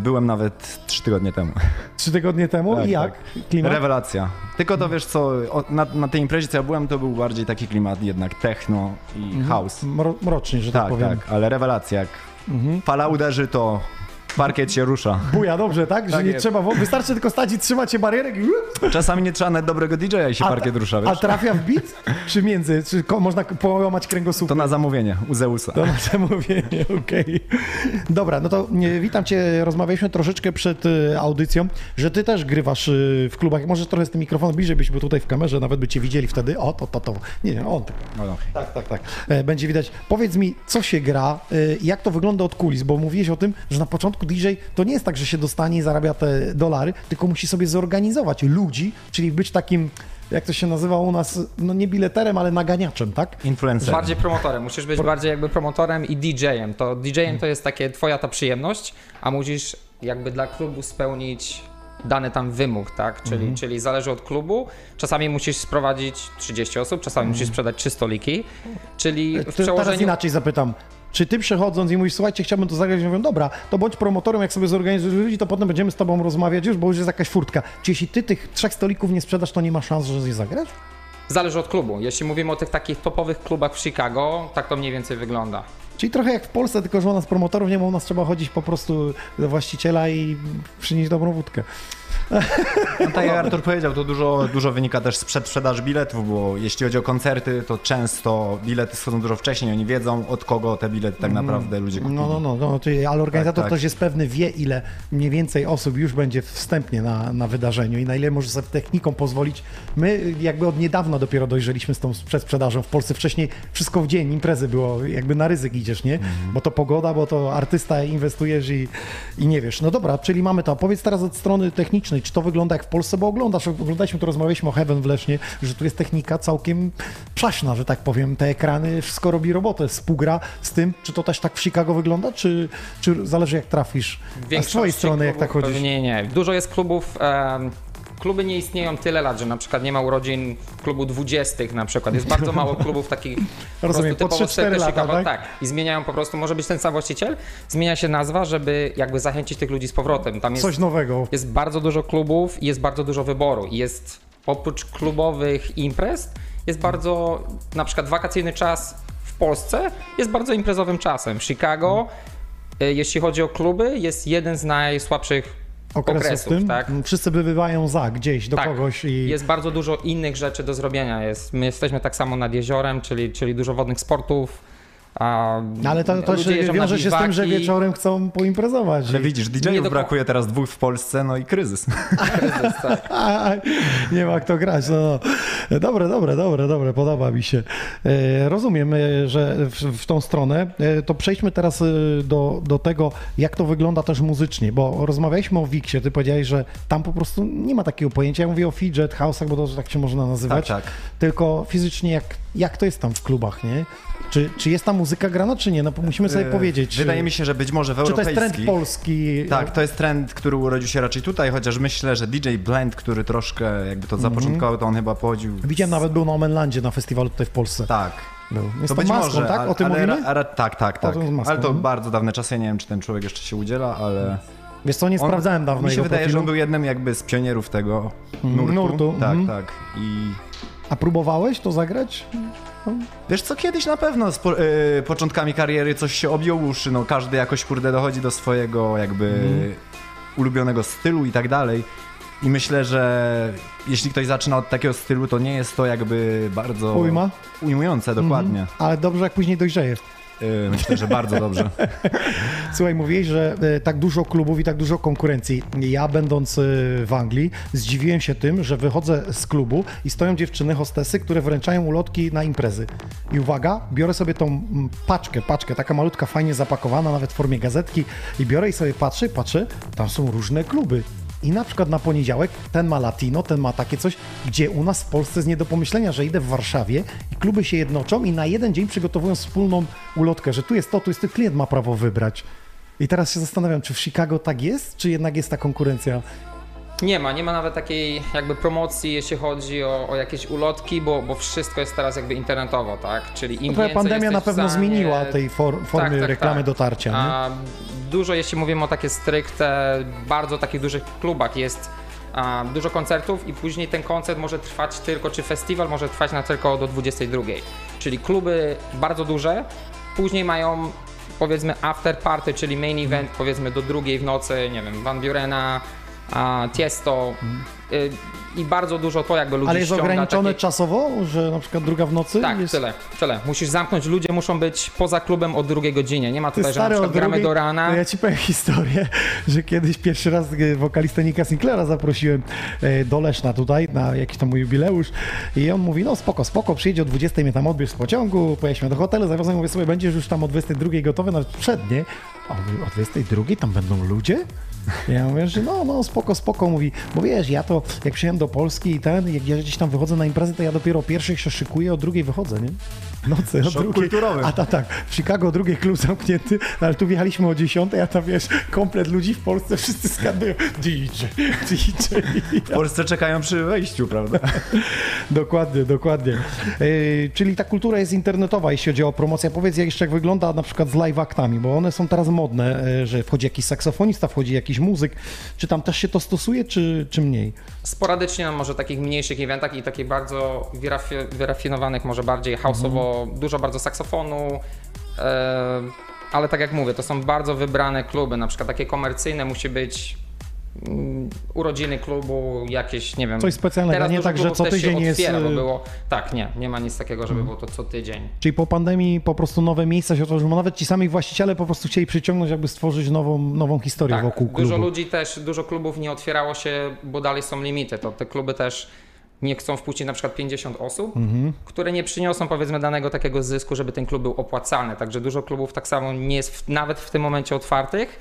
Byłem nawet trzy tygodnie temu. trzy tygodnie temu Tak, i jak? tak. Klimat? Rewelacja. Tylko to wiesz co, o- na, na tej imprezie co ja byłem, to był bardziej taki klimat jednak techno i house. Mro, mrocznie, że tak, Tak, powiem. tak, ale rewelacja. Jak Mhm. fala uderzy, to Parkiet się rusza. Buja, dobrze, tak? Że Tak nie jest. trzeba, wystarczy tylko stać i trzymać się barierek i... Czasami nie trzeba nawet dobrego DJ-a i się parkiet rusza, wiesz? A trafia w bit? Czy między? Czy można połamać kręgosłup? To na zamówienie u Zeusa. To na zamówienie, okej. Dobra, no to nie, witam cię. Rozmawialiśmy troszeczkę przed y, audycją, że ty też grywasz y, w klubach. Możesz trochę z tym mikrofonem bliżej być, bo tutaj w kamerze nawet by cię widzieli wtedy. O, to, to, to. Nie, nie, on. Tak, tak, tak. E, Będzie widać. Powiedz mi, co się gra, y, jak to wygląda od kulis, bo mówiłeś o tym, że na początku DJ to nie jest tak, że się dostanie i zarabia te dolary, tylko musi sobie zorganizować ludzi, czyli być takim, jak to się nazywa u nas, no nie bileterem, ale naganiaczem, tak? Influencer. Bardziej promotorem, musisz być bardziej jakby promotorem i DJ-em. To DJ-em to jest takie twoja ta przyjemność, a musisz jakby dla klubu spełnić dany tam wymóg, tak? Czyli, Mhm. czyli zależy od klubu. Czasami musisz sprowadzić 30 osób, czasami musisz sprzedać 3 stoliki. Czyli w To teraz przełożeniu inaczej zapytam. Czy ty przechodząc i mówisz, słuchajcie, chciałbym to zagrać, mówią, dobra, to bądź promotorem, jak sobie zorganizujesz ludzi, to potem będziemy z tobą rozmawiać już, bo już jest jakaś furtka. Czy jeśli ty tych trzech stolików nie sprzedasz, to nie ma szans, że je zagrasz? zależy od klubu. Jeśli mówimy o tych takich topowych klubach w Chicago, tak to mniej więcej wygląda. Czyli trochę jak w Polsce, tylko że u nas promotorów nie ma, u nas trzeba chodzić po prostu do właściciela i przynieść dobrą wódkę. No, tak jak Artur powiedział, to dużo, dużo wynika też z przedsprzedaży biletów, bo jeśli chodzi o koncerty, to często bilety schodzą dużo wcześniej, oni wiedzą od kogo te bilety tak naprawdę ludzie kupili. No, no, no, no ty, ale organizator Tak, tak. też jest pewny, wie ile mniej więcej osób już będzie wstępnie na, na wydarzeniu i na ile może sobie techniką pozwolić. My jakby od niedawna dopiero dojrzeliśmy z tą przedsprzedażą w Polsce. Wcześniej wszystko w dzień, imprezy było, jakby na ryzyk nie? Mhm. Bo to pogoda, bo to artysta, inwestujesz i, i nie wiesz. No dobra, czyli mamy to. Powiedz teraz od strony technicznej, czy to wygląda jak w Polsce, bo oglądasz, oglądaliśmy, tu rozmawialiśmy o Heaven w Lesznie, że tu jest technika całkiem przaśna, że tak powiem. Te ekrany, wszystko robi robotę, współgra z tym, czy to też tak w Chicago wygląda, czy, czy zależy jak trafisz? A z twojej strony jak tak chodzisz? Pewnie nie. Dużo jest klubów. em, kluby nie istnieją tyle lat, że na przykład nie ma urodzin klubu 20 na przykład. Jest bardzo mało klubów takich po Rozumiem, prostu po typowo 3-4 stricte lata, Chicago. tak? I zmieniają po prostu, może być ten sam właściciel, zmienia się nazwa, żeby jakby zachęcić tych ludzi z powrotem. Tam jest, Coś nowego. jest bardzo dużo klubów i jest bardzo dużo wyboru. I jest oprócz klubowych imprez, jest bardzo, na przykład wakacyjny czas w Polsce jest bardzo imprezowym czasem. Chicago, y, jeśli chodzi o kluby, jest jeden z najsłabszych Okresów, okresów, tym? tak? Wszyscy wybywają za gdzieś do Tak. kogoś i Jest bardzo dużo innych rzeczy do zrobienia. Jest, my jesteśmy tak samo nad jeziorem, czyli, czyli dużo wodnych sportów. A No, ale to, to się wiąże się z tym, że wieczorem chcą poimprezować. Ale I- widzisz, DJ-ów do- brakuje teraz dwóch w Polsce, no i kryzys. A, a, nie ma kto grać. No. no. Dobre, dobre, dobre, dobre, podoba mi się. E, rozumiem, e, że w, w tą stronę. E, to przejdźmy teraz do, do tego, jak to wygląda też muzycznie, bo rozmawialiśmy o Wixie, ty powiedziałeś, że tam po prostu nie ma takiego pojęcia. Ja mówię o fidget house'ach, bo to tak się można nazywać. Tak, tak. Tylko fizycznie, jak, jak to jest tam w klubach, nie? Czy, czy jest tam muzyka grana, czy nie? No musimy sobie E, powiedzieć. Wydaje mi się, że być może w Czy to jest trend polski? Tak, to jest trend, który urodził się raczej tutaj, chociaż myślę, że DJ Blend, który troszkę jakby to zapoczątkował, to on chyba pochodził... Widziałem nawet był na Omenlandzie na festiwalu tutaj w Polsce. Tak. Był. Jest to to maską, może, tak? O tym ale, mówimy? ra- tak, tak, tak. To z maską, Ale to mhm. bardzo dawne czasy, ja nie wiem, czy ten człowiek jeszcze się udziela, ale... Wiesz co, nie On- sprawdzałem dawno Mi się wydaje, że profilu. on był jednym jakby z pionierów tego Mhm, nurtu. nurtu, Tak, mhm. tak. I A próbowałeś to zagrać? wiesz co, kiedyś na pewno z po, y, początkami kariery coś się objął uszy, no każdy jakoś kurde dochodzi do swojego jakby Mhm. ulubionego stylu i tak dalej. I myślę, że jeśli ktoś zaczyna od takiego stylu, to nie jest to jakby bardzo Ujma? ujmujące, dokładnie. Ale dobrze, jak później dojrzeje. Y, myślę, że bardzo dobrze. Słuchaj, mówiłeś, że e, tak dużo klubów i tak dużo konkurencji. Ja będąc e, w Anglii zdziwiłem się tym, że wychodzę z klubu i stoją dziewczyny, hostesy, które wręczają ulotki na imprezy. I uwaga, biorę sobie tą mm, paczkę, paczkę, taka malutka, fajnie zapakowana, nawet w formie gazetki i biorę i sobie patrzę, patrzę, tam są różne kluby. I na przykład na poniedziałek ten ma latino, ten ma takie coś, gdzie u nas w Polsce jest nie do pomyślenia, że idę w Warszawie i kluby się jednoczą i na jeden dzień przygotowują wspólną ulotkę, że tu jest to, tu jest to, klient ma prawo wybrać. I teraz się zastanawiam, czy w Chicago tak jest, czy jednak jest ta konkurencja? Nie ma, nie ma nawet takiej jakby promocji, jeśli chodzi o, o jakieś ulotki, bo, bo wszystko jest teraz jakby internetowo, tak? Czyli im No więcej pandemia na pewno stanie- zmieniła tej for, formy Tak, tak, reklamy tak. dotarcia. Nie? A, dużo, jeśli mówimy o takie stricte, bardzo takich dużych klubach jest a, dużo koncertów i później ten koncert może trwać tylko, czy festiwal może trwać na tylko do 22. Czyli kluby bardzo duże, później mają powiedzmy after party, czyli main event, powiedzmy do drugiej w nocy, nie wiem, Van Burena, a Tiesto y, i bardzo dużo to jakby ludzi Ale jest ściąga, ograniczone takie- czasowo, że na przykład druga w nocy Tak, jest... tyle, tyle. Musisz zamknąć, ludzie muszą być poza klubem o drugiej godzinie. Nie ma tutaj, że na przykład gramy drugiej- do rana. Ja ci powiem historię, że kiedyś pierwszy raz e, wokalistę Nika Sinclaira zaprosiłem e, do Leszna tutaj na jakiś tam mój jubileusz i on mówi, no spoko, spoko, przyjedzie o 20 mnie tam odbierz z pociągu, pojechaliśmy do hotelu, zawiozłem, mówię sobie, będziesz już tam o 22 gotowy, nawet przednie. A on mówi, o 22 tam będą ludzie? Ja mówię, że no, no, spoko, spoko, mówi, bo wiesz, ja to, jak przyjechałem do Polski i ten, jak ja gdzieś tam wychodzę na imprezę, to ja dopiero o pierwszej się szykuję, o drugiej wychodzę, nie? Nocy, o drugiej. kulturowy. A ta, tak, w Chicago drugi klub zamknięty, no, ale tu wjechaliśmy o 10, a tam wiesz, komplet ludzi w Polsce, wszyscy skandują DJ, DJ. W Polsce czekają przy wejściu, prawda? Dokładnie, dokładnie. Yy, czyli ta kultura jest internetowa, jeśli chodzi o promocję. Powiedz jak jeszcze jak wygląda na przykład z live aktami, bo one są teraz modne, yy, że wchodzi jakiś saksofonista, wchodzi jakiś muzyk. Czy tam też się to stosuje, czy, czy mniej? Sporadycznie na może takich mniejszych eventach i takich bardzo wyrafi- wyrafinowanych, może bardziej houseowo, dużo bardzo saksofonu. E, ale tak jak mówię, to są bardzo wybrane kluby, na przykład takie komercyjne musi być mm, urodziny klubu, jakieś, nie wiem. Coś specjalnego, Teraz nie tak, że co tydzień jest, y- było, tak, nie, nie ma nic takiego, żeby było to co tydzień. Czyli po pandemii po prostu nowe miejsca się otworzyły, nawet ci sami właściciele po prostu chcieli przyciągnąć, jakby stworzyć nową, nową historię Tak, wokół klubu. dużo ludzi też, dużo klubów nie otwierało się, bo dalej są limity. To te kluby też nie chcą wpuścić na przykład 50 osób, Mhm. które nie przyniosą powiedzmy danego takiego zysku, żeby ten klub był opłacalny. Także dużo klubów tak samo nie jest w, nawet w tym momencie otwartych,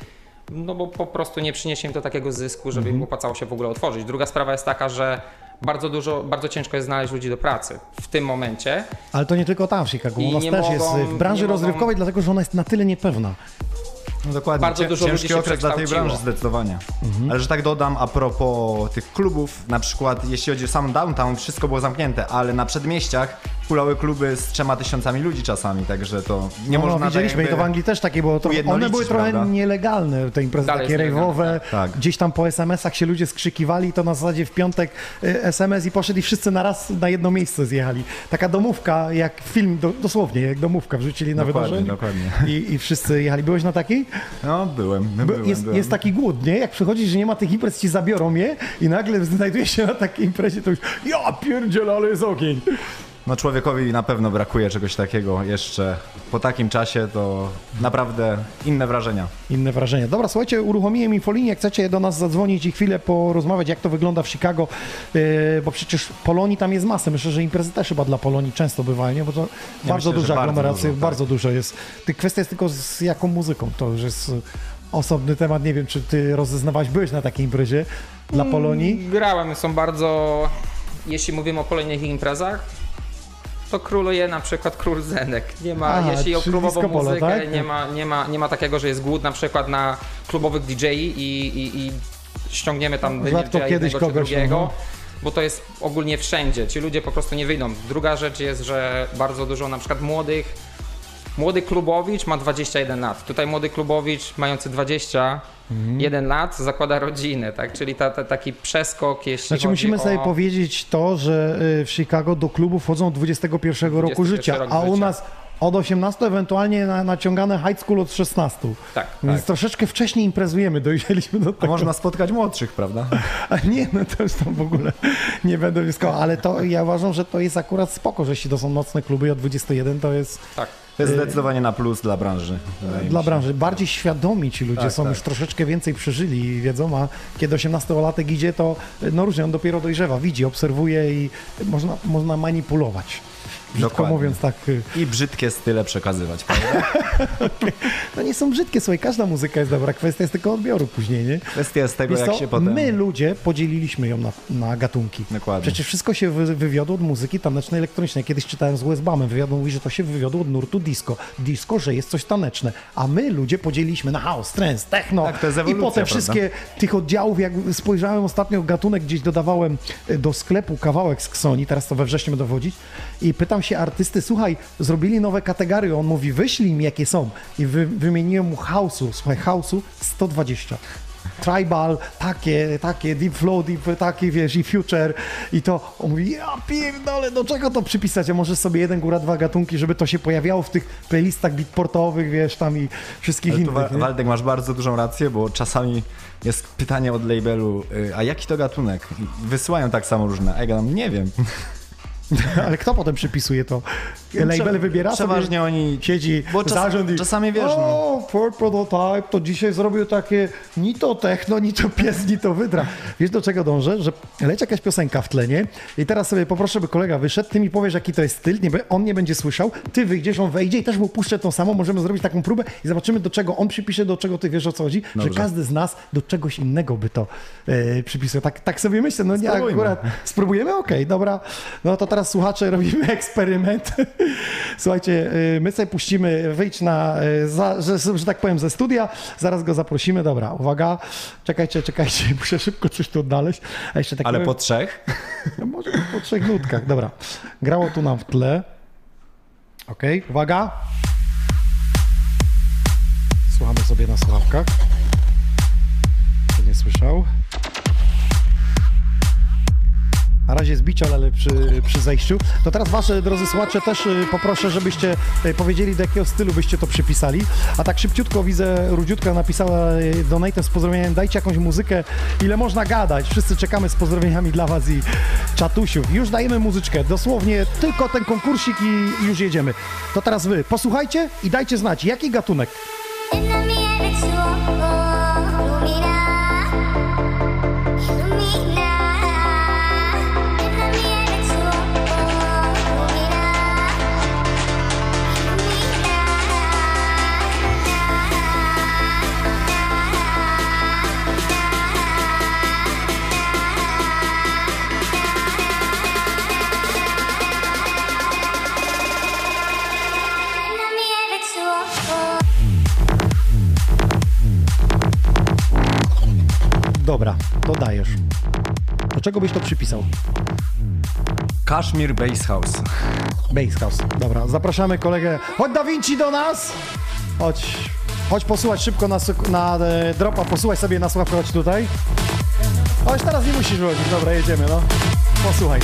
no bo po prostu nie przyniesie im to takiego zysku, żeby Mhm. im opłacało się w ogóle otworzyć. Druga sprawa jest taka, że bardzo dużo, bardzo ciężko jest znaleźć ludzi do pracy w tym momencie. Ale to nie tylko tam w Chicago, u nas też mogą- jest w branży nie mogą- rozrywkowej, dlatego że ona jest na tyle niepewna. No dokładnie. Bardzo Cię- dużo ludzi Ciężki się okres dla tej branży zdecydowanie. Mhm. Ale że tak dodam a propos tych klubów, na przykład jeśli chodzi o sam downtown, wszystko było zamknięte, ale na przedmieściach hulały kluby z trzema tysiącami ludzi czasami, także to nie no, można no, widzieliśmy tak i to w Anglii też takie było. To one były trochę prawda? nielegalne, te imprezy Dalej takie nielegalne, rave'owe. tak. Gdzieś tam po SMS-ach się ludzie skrzykiwali, to na zasadzie w piątek y, SMS i poszedli wszyscy na raz na jedno miejsce zjechali. Taka domówka, jak film, do, dosłownie, jak domówka wrzucili na Dokładnie, wydarzenie. dokładnie. I, I wszyscy jechali. Byłeś na takiej? No byłem, By- byłem, jest, byłem. jest taki głód, nie? Jak przychodzisz, że nie ma tych imprez, ci zabiorą je i nagle znajdujesz się na takiej imprezie, to już ja pierdzielę, ale jest ogień. No człowiekowi na pewno brakuje czegoś takiego jeszcze po takim czasie, to naprawdę inne wrażenia. Inne wrażenie. Dobra, słuchajcie, uruchomiłem infolinię, jak chcecie do nas zadzwonić i chwilę porozmawiać, jak to wygląda w Chicago, yy, bo przecież Polonii tam jest masę. Myślę, że imprezy też chyba dla Polonii często bywają, nie? bo to bardzo myślę, duża bardzo aglomeracja, dużo, tak. bardzo dużo jest. Ty, kwestia jest tylko z jaką muzyką, to już jest osobny temat. Nie wiem, czy ty rozeznawałeś, byłeś na takiej imprezie dla Polonii? Grałem, są bardzo, jeśli mówimy o kolejnych imprezach, to króluje na przykład król Zenek. Nie ma, Aha, jeśli o czyli klubową polo, muzykę, tak? nie, ma, nie, ma, nie ma takiego, że jest głód na przykład na klubowych DJ i, i, i ściągniemy tam Rzadko DJ kiedyś jednego czy kogoś, drugiego. mhm. Bo to jest ogólnie wszędzie. Ci ludzie po prostu nie wyjdą. Druga rzecz jest, że bardzo dużo na przykład młodych Młody klubowicz ma 21 lat. Tutaj młody klubowicz mający 21 lat zakłada rodzinę, tak? Czyli ta, ta, taki przeskok, jeśli Znaczy musimy o... sobie powiedzieć to, że y, w Chicago do klubu wchodzą od 21 roku 21 życia, rok a u życia. nas od 18 ewentualnie na, naciągane high school od 16. Tak, Więc tak. troszeczkę wcześniej imprezujemy, dojrzeliśmy do A tego. można spotkać młodszych, prawda? A nie, no to już tam w ogóle nie będę wnioskował, ale to ja uważam, że to jest akurat spoko, że jeśli to są nocne kluby od 21, to jest Tak. To jest zdecydowanie na plus dla branży. dla branży. Bardziej świadomi ci ludzie Tak, są, tak. już troszeczkę więcej przeżyli i wiedzą, a kiedy 18-latek idzie, to no różnie, on dopiero dojrzewa, widzi, obserwuje i można, można manipulować. Brzydko Dokładnie. mówiąc tak, y, I brzydkie style przekazywać, prawda? no nie są brzydkie, słuchaj, każda muzyka jest dobra, kwestia jest tylko odbioru później, nie? Kwestia jest tego, Wiesz jak co, się potem... My ludzie podzieliliśmy ją na, na gatunki. Dokładnie. Przecież wszystko się wy, wywiodło od muzyki tanecznej, elektronicznej. Kiedyś czytałem z Wes Bamem, wywiad mówi, że to się wywiodło od nurtu disco. Disco, że jest coś taneczne. A my ludzie podzieliliśmy na house, trance, techno. Tak, to jest I ewolucja, potem prawda? wszystkie tych oddziałów, jak spojrzałem ostatnio gatunek, gdzieś dodawałem y, do sklepu kawałek z Ksoni, teraz to we wrześniu będę wchodzić i pytam się artysty, słuchaj, zrobili nowe kategorie, on mówi, wyślij mi jakie są. I wy, wymieniłem mu house'u, słuchaj, house'u 120. tribal, takie, takie, deep flow, deep, takie, wiesz, i future i to, on mówi, ja pierdolę, do czego to przypisać, a może sobie jeden, góra, dwa gatunki, żeby to się pojawiało w tych playlistach beatportowych, wiesz, tam i wszystkich Ale innych, Wa- nie? Waldek, masz bardzo dużą rację, bo czasami jest pytanie od labelu, y, a jaki to gatunek? Wysyłają tak samo różne, a ja gadam, nie wiem. Ale kto potem przypisuje to? Label wybiera Przeważnie sobie, oni... siedzi Bo czas, zarząd i... czasami wiesz, no. O, Ford Prototype to dzisiaj zrobił takie ni to techno, ni to pies, ni to wydra. Wiesz do czego dążę? Że leci jakaś piosenka w tlenie i teraz sobie poproszę, by kolega wyszedł, ty mi powiesz jaki to jest styl, nie, on nie będzie słyszał, ty wyjdziesz, on wejdzie i też mu puszczę tą samą, możemy zrobić taką próbę i zobaczymy do czego on przypisze, do czego ty wiesz o co chodzi, że Dobrze. każdy z nas do czegoś innego by to e, przypisał. Tak, tak sobie myślę, no nie Spróbujmy. akurat Spróbujemy? Okej, dobra. No to teraz słuchacze robimy eksperyment. Słuchajcie, y, my sobie puścimy, wyjdź na, y, za, że, że tak powiem, ze studia, zaraz go zaprosimy. Dobra, uwaga, czekajcie, czekajcie, muszę szybko coś tu odnaleźć. A jeszcze tak Ale po trzech? no może po trzech nutkach, dobra. Grało tu nam w tle. Okej, uwaga. Słuchamy sobie na słuchawkach. Kto nie słyszał. Na razie jest ale przy, przy zejściu. To teraz wasze, drodzy słuchacze, też y, poproszę, żebyście y, powiedzieli, do jakiego stylu byście to przypisali. A tak szybciutko widzę, Rudziutka napisała y, donatem z pozdrowieniem, dajcie jakąś muzykę, ile można gadać. Wszyscy czekamy z pozdrowieniami dla was i czatusiów. Już dajemy muzyczkę, dosłownie tylko ten konkursik i już jedziemy. To teraz wy, posłuchajcie i dajcie znać, jaki gatunek. Dobra, to dajesz. Do czego byś to przypisał? Kashmir Bass House. Bass House. Dobra, zapraszamy kolegę. Chodź Da Vinci do nas! Chodź, chodź posłuchać szybko na, na e, dropa, posłuchaj sobie na sławkę, chodź tutaj. Chodź, teraz nie musisz wychodzić. Dobra, jedziemy, no. Posłuchaj.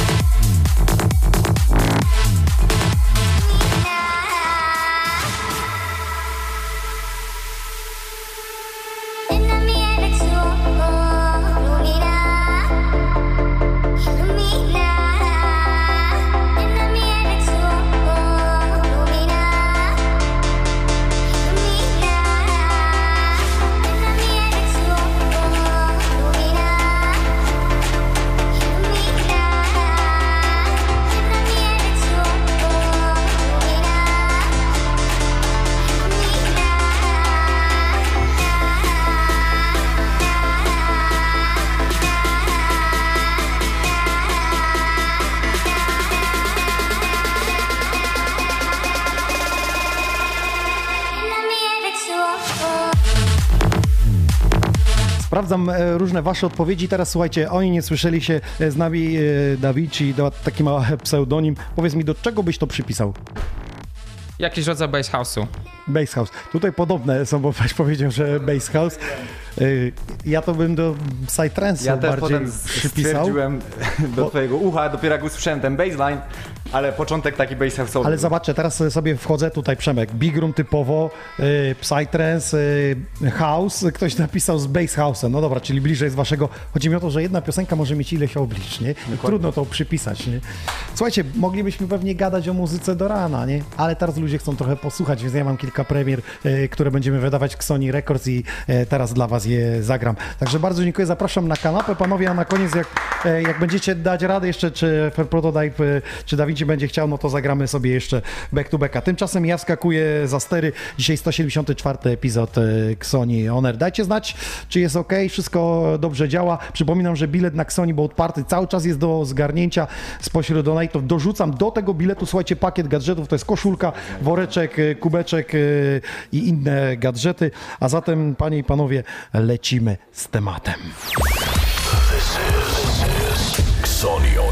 Sprawdzam e, różne wasze odpowiedzi. Teraz słuchajcie, oni nie słyszeli się e, z nami, e, Davici, taki mały pseudonim. Powiedz mi, do czego byś to przypisał? Jakiś rodzaj bass house'u. Bass House. Tutaj podobne są, bo weź powiedział, że Bass House. Y, Ja to bym do Psytrance'u Ja bardziej potem przypisał. do Bo- twojego ucha, dopiero jak usłyszałem ten bassline, ale początek taki bass house'owy. Ale zobaczcie, teraz sobie wchodzę tutaj Przemek. Big Room typowo, y, Psytrance, y, House. Ktoś napisał z Bass House'em. No dobra, czyli bliżej z waszego. Chodzi mi o to, że jedna piosenka może mieć ileś oblicz, nie? Trudno to przypisać, nie? Słuchajcie, moglibyśmy pewnie gadać o muzyce do rana, nie? Ale teraz ludzie chcą trochę posłuchać, więc ja mam kilka premier, y, które będziemy wydawać w Sony Records i teraz dla was je zagram. Także bardzo dziękuję, zapraszam na kanapę, panowie, a na koniec jak, y, jak będziecie dać radę jeszcze, czy Prototype, y, czy Da Vinci będzie chciał, no to zagramy sobie jeszcze back to backa. Tymczasem ja skakuję za stery. Dzisiaj 174 epizod y, Xoni Honor. Dajcie znać, czy jest ok, wszystko dobrze działa. Przypominam, że bilet na Xoni Boat Party cały czas jest do zgarnięcia spośród donate'ów. Dorzucam do tego biletu, słuchajcie, pakiet gadżetów, to jest koszulka, woreczek, kubeczek i inne gadżety. A zatem, panie i panowie, lecimy z tematem. This is, is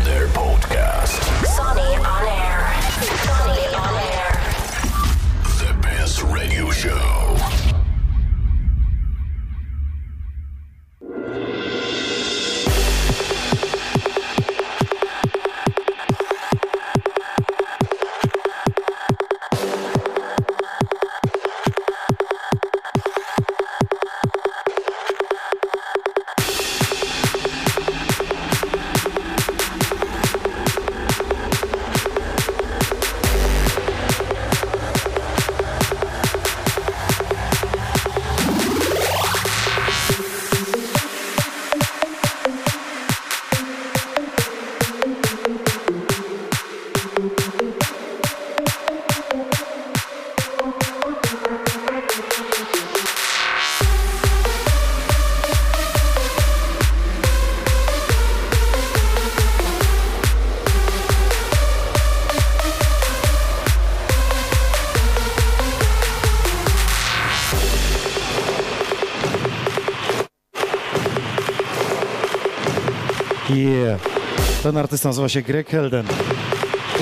Ten artysta nazywa się Greg Helden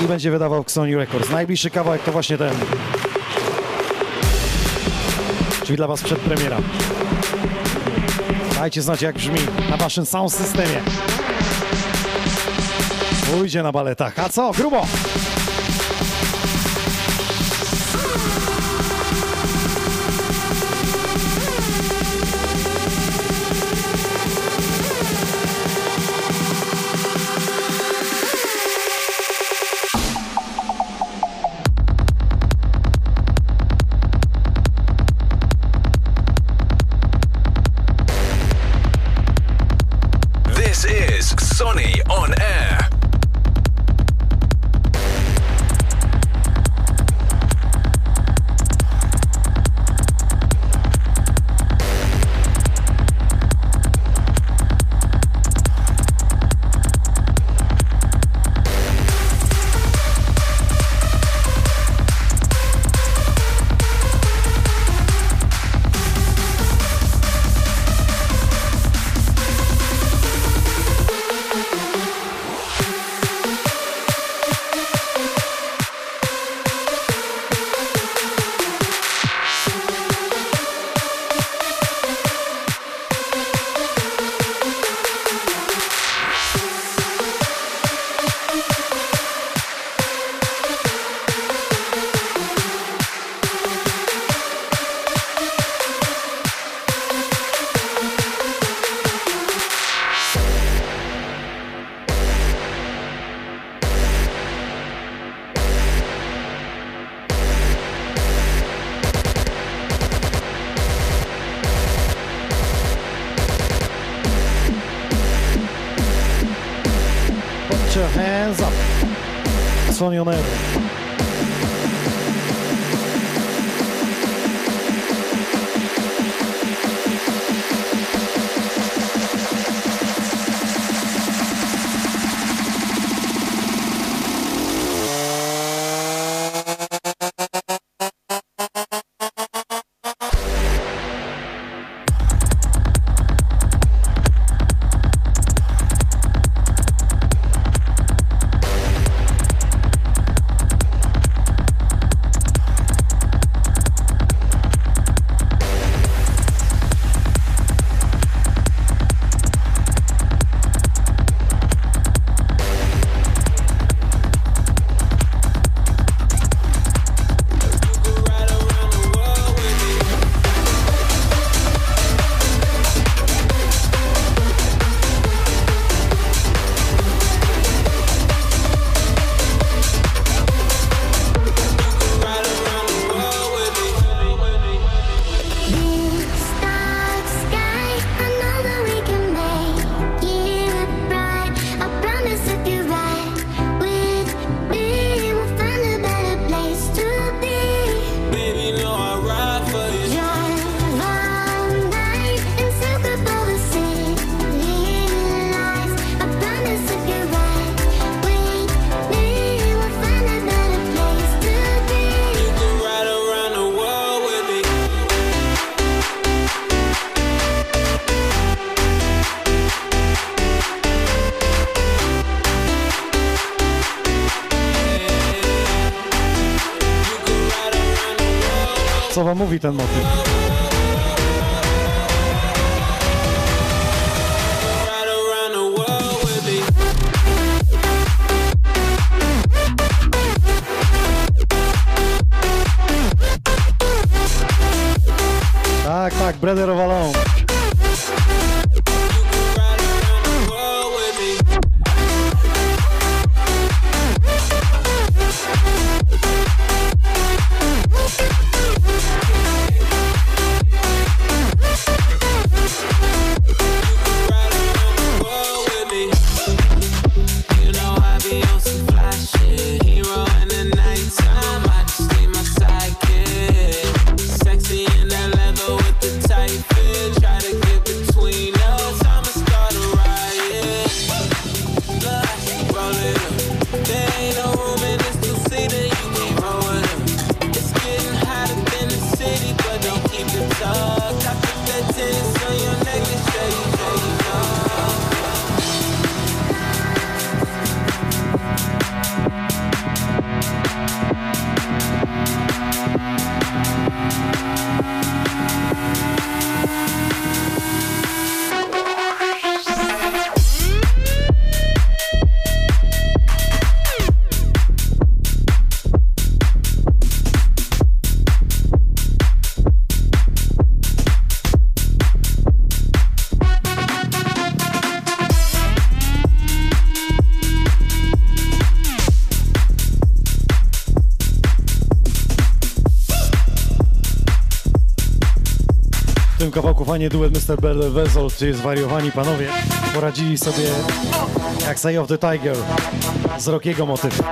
i będzie wydawał Sony Records. Najbliższy kawałek to właśnie ten. Czyli dla Was przedpremiera. Dajcie znać jak brzmi na Waszym sound systemie. Pójdzie na baletach. A co? Grubo! Sony on air. Baby, mówi ten motyw? Kawałku fajnie duet Mr. Bell Vessel, czy zwariowani panowie poradzili sobie jak Say of the Tiger z Rockiego motyw.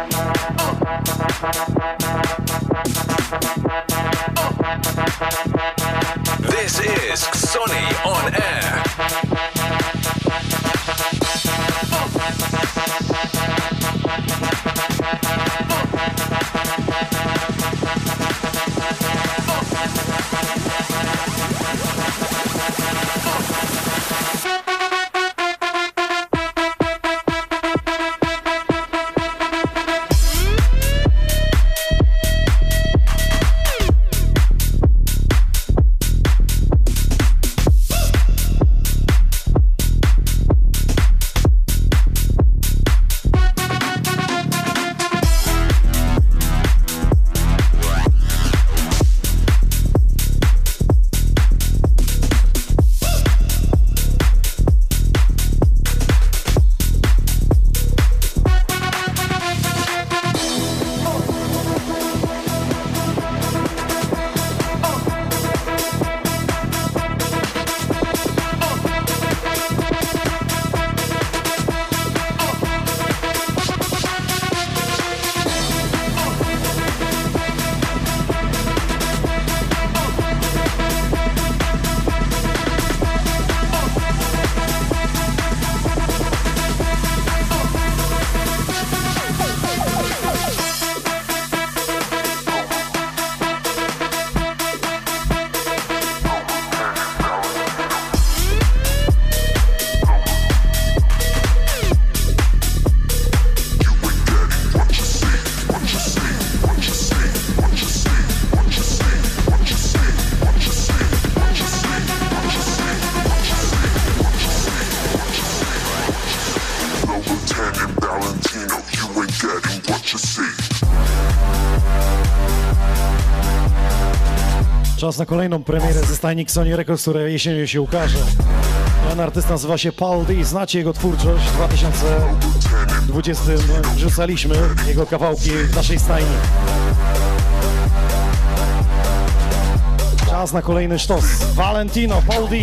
Na kolejną premierę ze stajni Sony Records, która jesienią się ukaże. Ten artysta nazywa się Paul D. Znacie jego twórczość. W 2020 wrzucaliśmy jego kawałki w naszej stajni. Czas na kolejny sztos. Valentino, Paul D.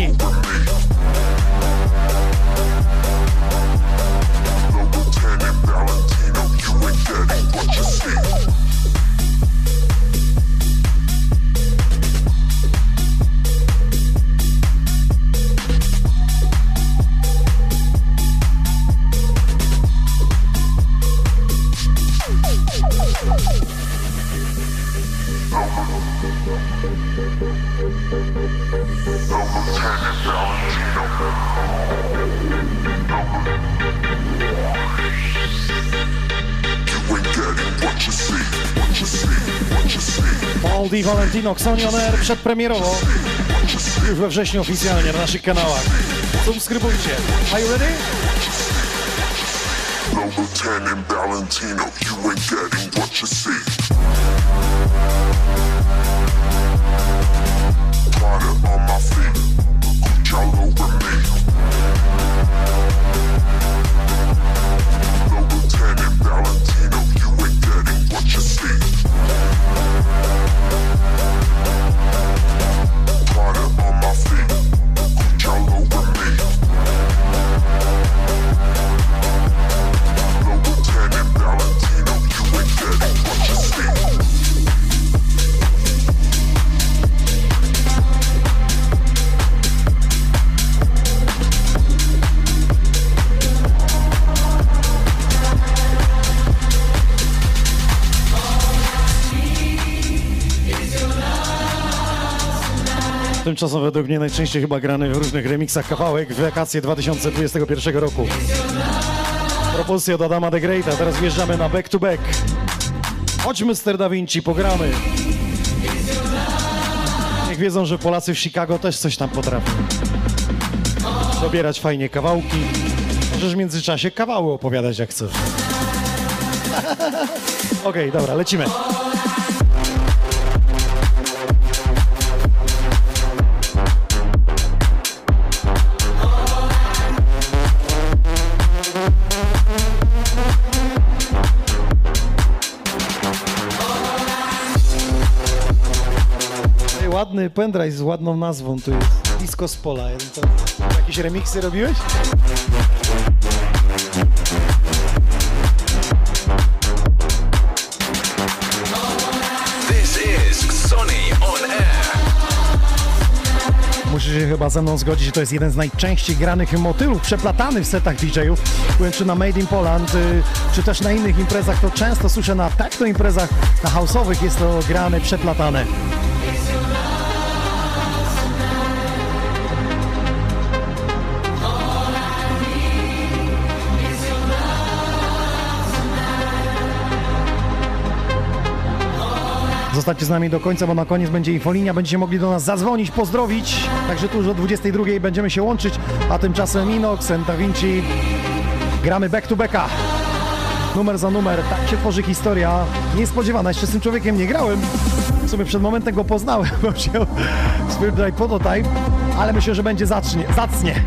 Valentino, Xoni On Air przedpremierowo. Już we wrześniu oficjalnie na naszych kanałach. Subskrybujcie. Are you ready? No Valentino, you ain't getting what you see. On my feet, over me. Tymczasem według mnie najczęściej chyba grany w różnych remixach kawałek w wakacje 2021 roku. Propozycja od Adama the Greata, teraz wjeżdżamy na back to back. Chodźmy Mr. Da Vinci, pogramy. Niech wiedzą, że Polacy w Chicago też coś tam potrafią. Dobierać fajnie kawałki. Możesz w międzyczasie kawały opowiadać jak chcesz. Okej, dobra, lecimy. Ładny pendrive z ładną nazwą tu jest. Disco z pola. To, jakieś remiksy robiłeś? Musisz się chyba ze mną zgodzić, że to jest jeden z najczęściej granych motywów przeplatanych w setach DJ-ów. Byłem czy na Made in Poland, y, czy też na innych imprezach, to często słyszę na techno imprezach, na house'owych jest to grane, przeplatane. Zostańcie z nami do końca, bo na koniec będzie infolinia, będziecie mogli do nas zadzwonić, pozdrowić. Także tu już o 22 będziemy się łączyć, a tymczasem Inox, Da Vinci, gramy back to backa. Numer za numer, tak się tworzy historia niespodziewana. Jeszcze z tym człowiekiem nie grałem, w sumie przed momentem go poznałem, bo Spirit Drive Prototype, ale myślę, że będzie zacznie, zacnie.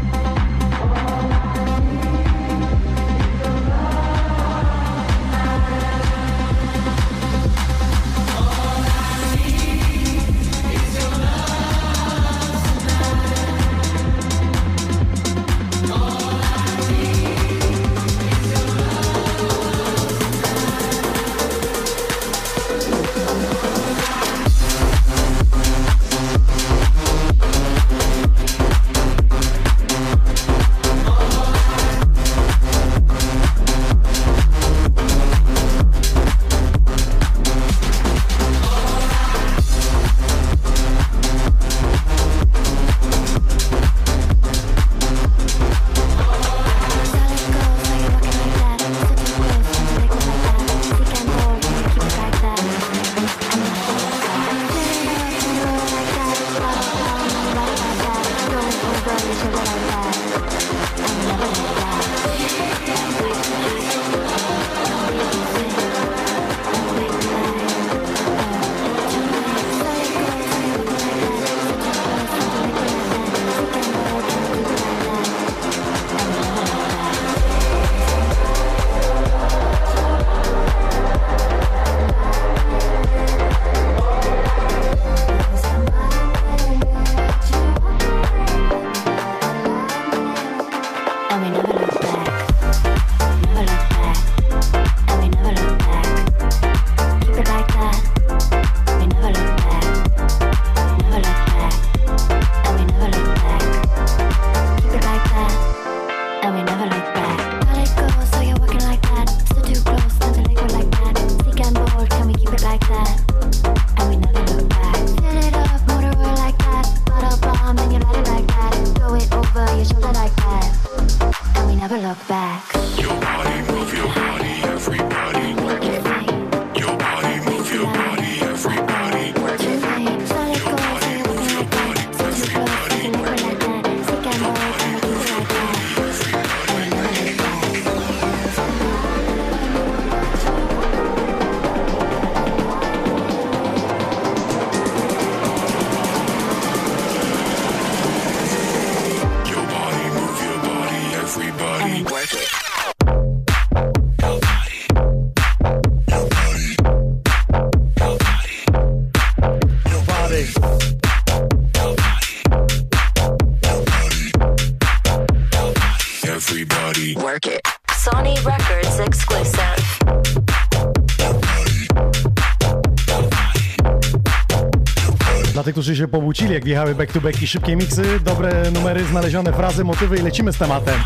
Którzy się pobucili, jak wjechały back to back i szybkie miksy, dobre numery, znalezione frazy, motywy i lecimy z tematem.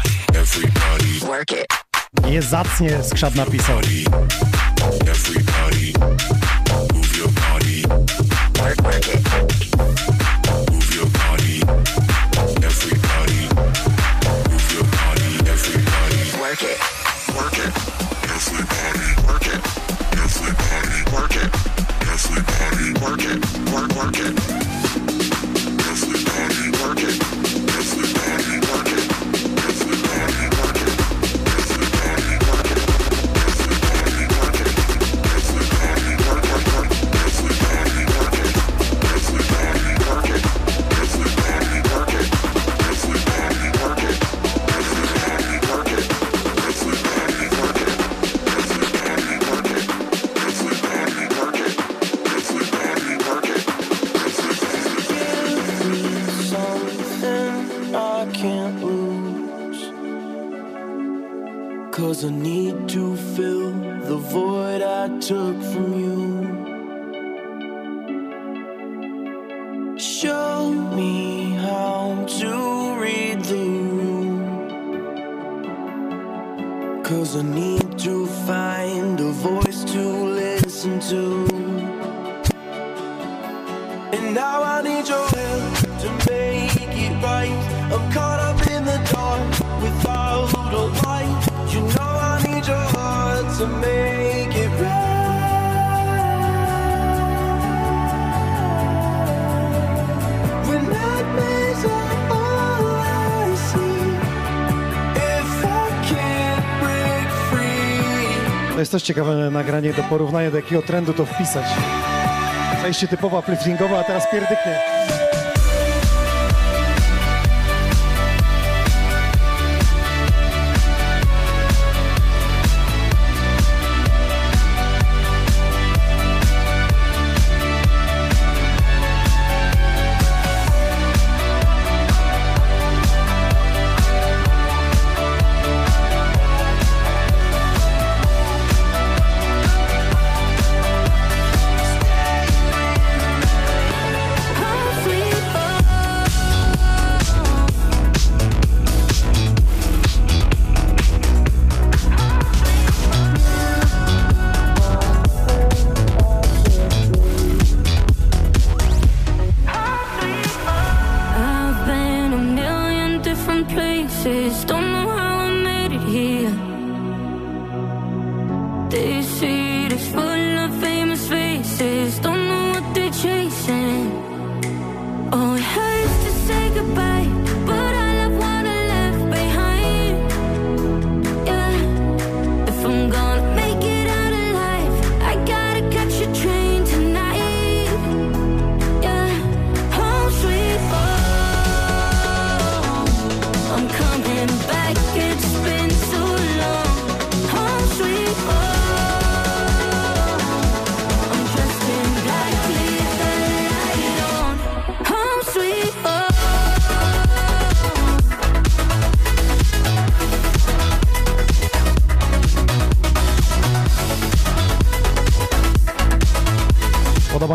Jest zacnie, skrzat napisał. Też ciekawe nagranie do porównania, do jakiego trendu to wpisać. Przejście typowo upliftingowe, a teraz pierdyknie.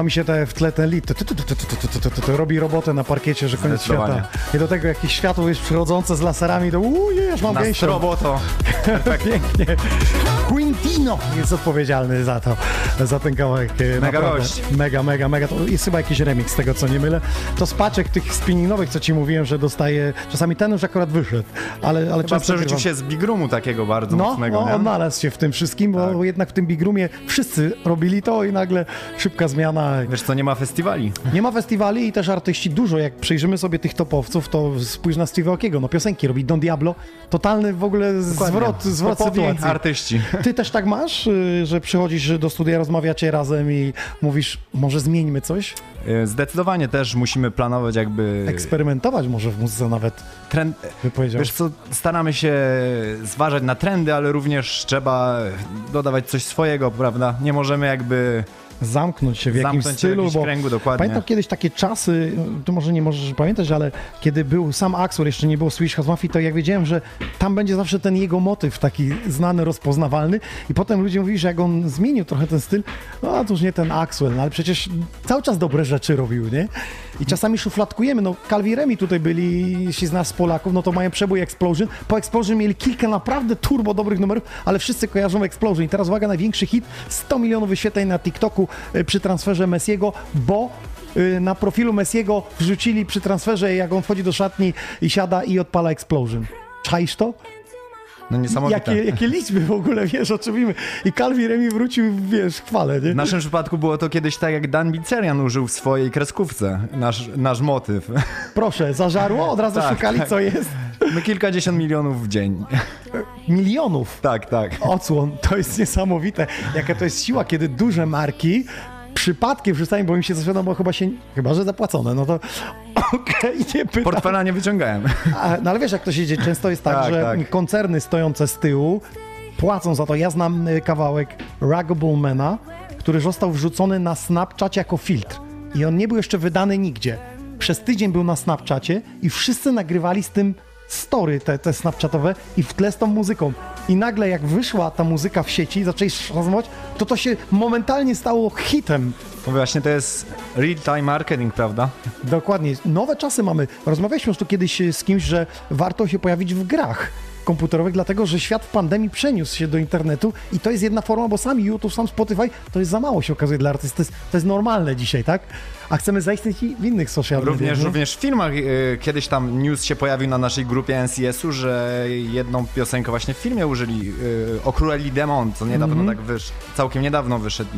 mi się te w tle ten lit. To Robi robotę na parkiecie, że koniec świata. I do tego jakieś światło jest przychodzące z laserami, to uuu, aż mam gęsią. roboto. Pięknie. Quintino jest odpowiedzialny za to, za ten kawałek. Mega gość. Mega, mega, mega. To jest chyba jakiś remix z tego, co nie mylę. To spaczek tych spinningowych, co ci mówiłem, że dostaje. Czasami ten już akurat wyszedł ale, ale Chyba przerzucił się z Big Roomu takiego bardzo No, mocnego, no nie? odnalazł się w tym wszystkim, bo Tak. jednak w tym Big Roomie wszyscy robili to i nagle szybka zmiana. Wiesz co, nie ma festiwali. Nie ma festiwali i też artyści dużo. Jak przyjrzymy sobie tych topowców, to spójrz na Steve Okiego. No piosenki robi Don Diablo. Totalny w ogóle zwrot, zwrot Topowi sytuacji. artyści. Ty też tak masz, y, że przychodzisz do studia, rozmawiacie razem i mówisz, może zmieńmy coś? E, Zdecydowanie też musimy planować jakby... Eksperymentować może w muzyce nawet, Trend... Wiesz co, staramy się zważać na trendy, ale również trzeba dodawać coś swojego, prawda? Nie możemy jakby... zamknąć się w jakimś Zamknąć w stylu, jakimś bo kręgu, dokładnie. pamiętam kiedyś takie czasy, ty może nie możesz pamiętać, ale kiedy był sam Axel, jeszcze nie było Swedish House Mafia, to jak wiedziałem, że tam będzie zawsze ten jego motyw taki znany, rozpoznawalny i potem ludzie mówili, że jak on zmienił trochę ten styl, no to już nie ten Axel, no ale przecież cały czas dobre rzeczy robił, nie? I czasami szufladkujemy, no Calvi Remi tutaj byli, jeśli z nas Polaków, no to mają przebój Explosion, po Explosion mieli kilka naprawdę turbo dobrych numerów, ale wszyscy kojarzą Explosion i teraz uwaga, największy hit, 100 milionów wyświetleń na TikToku y, przy transferze Messiego, bo y, na profilu Messiego wrzucili przy transferze, jak on wchodzi do szatni i siada i odpala Explosion. Czaisz to? No niesamowite. Jakie, jakie liczby w ogóle, wiesz, o czym mówimy. I Calvi Remi wrócił, wiesz, chwale, nie? W naszym przypadku było to kiedyś tak, jak Dan Bicerian użył w swojej kreskówce nasz, nasz motyw. Proszę, zażarło? Od razu Tak, szukali, tak. co jest? My kilkadziesiąt milionów w dzień. Milionów. Tak, tak. Odsłon, to jest niesamowite. Jaka to jest siła, kiedy duże marki przypadkiem wrzucają, bo im się zaświadom, bo chyba się, chyba że zapłacone, no to okej, nie pytam. Portfela nie wyciągałem. A, no ale wiesz, jak to się dzieje, często jest tak, Tak, że tak. koncerny stojące z tyłu płacą za to. Ja znam y, kawałek Ruggable Mana, który został wrzucony na Snapchat jako filtr i on nie był jeszcze wydany nigdzie. Przez tydzień był na Snapchacie i wszyscy nagrywali z tym story te, te Snapchatowe i w tle z tą muzyką. i nagle jak wyszła ta muzyka w sieci, zaczęliście rozmawiać, to to się momentalnie stało hitem. No właśnie to jest real-time marketing, prawda? Dokładnie. Nowe czasy mamy. Rozmawialiśmy już tu kiedyś z kimś, że warto się pojawić w grach komputerowych, dlatego że świat w pandemii przeniósł się do internetu i to jest jedna forma, bo sami YouTube, sam Spotify, to jest za mało się okazuje dla artystów. To jest, to jest normalne dzisiaj, tak? A chcemy zaistnieć i w innych social mediach. Również, nie? również w filmach y, kiedyś tam news się pojawił na naszej grupie NCS-u, że jedną piosenkę właśnie w filmie użyli, y, Okruli Demon, co niedawno Mhm. tak wyszedł, całkiem niedawno wyszedł.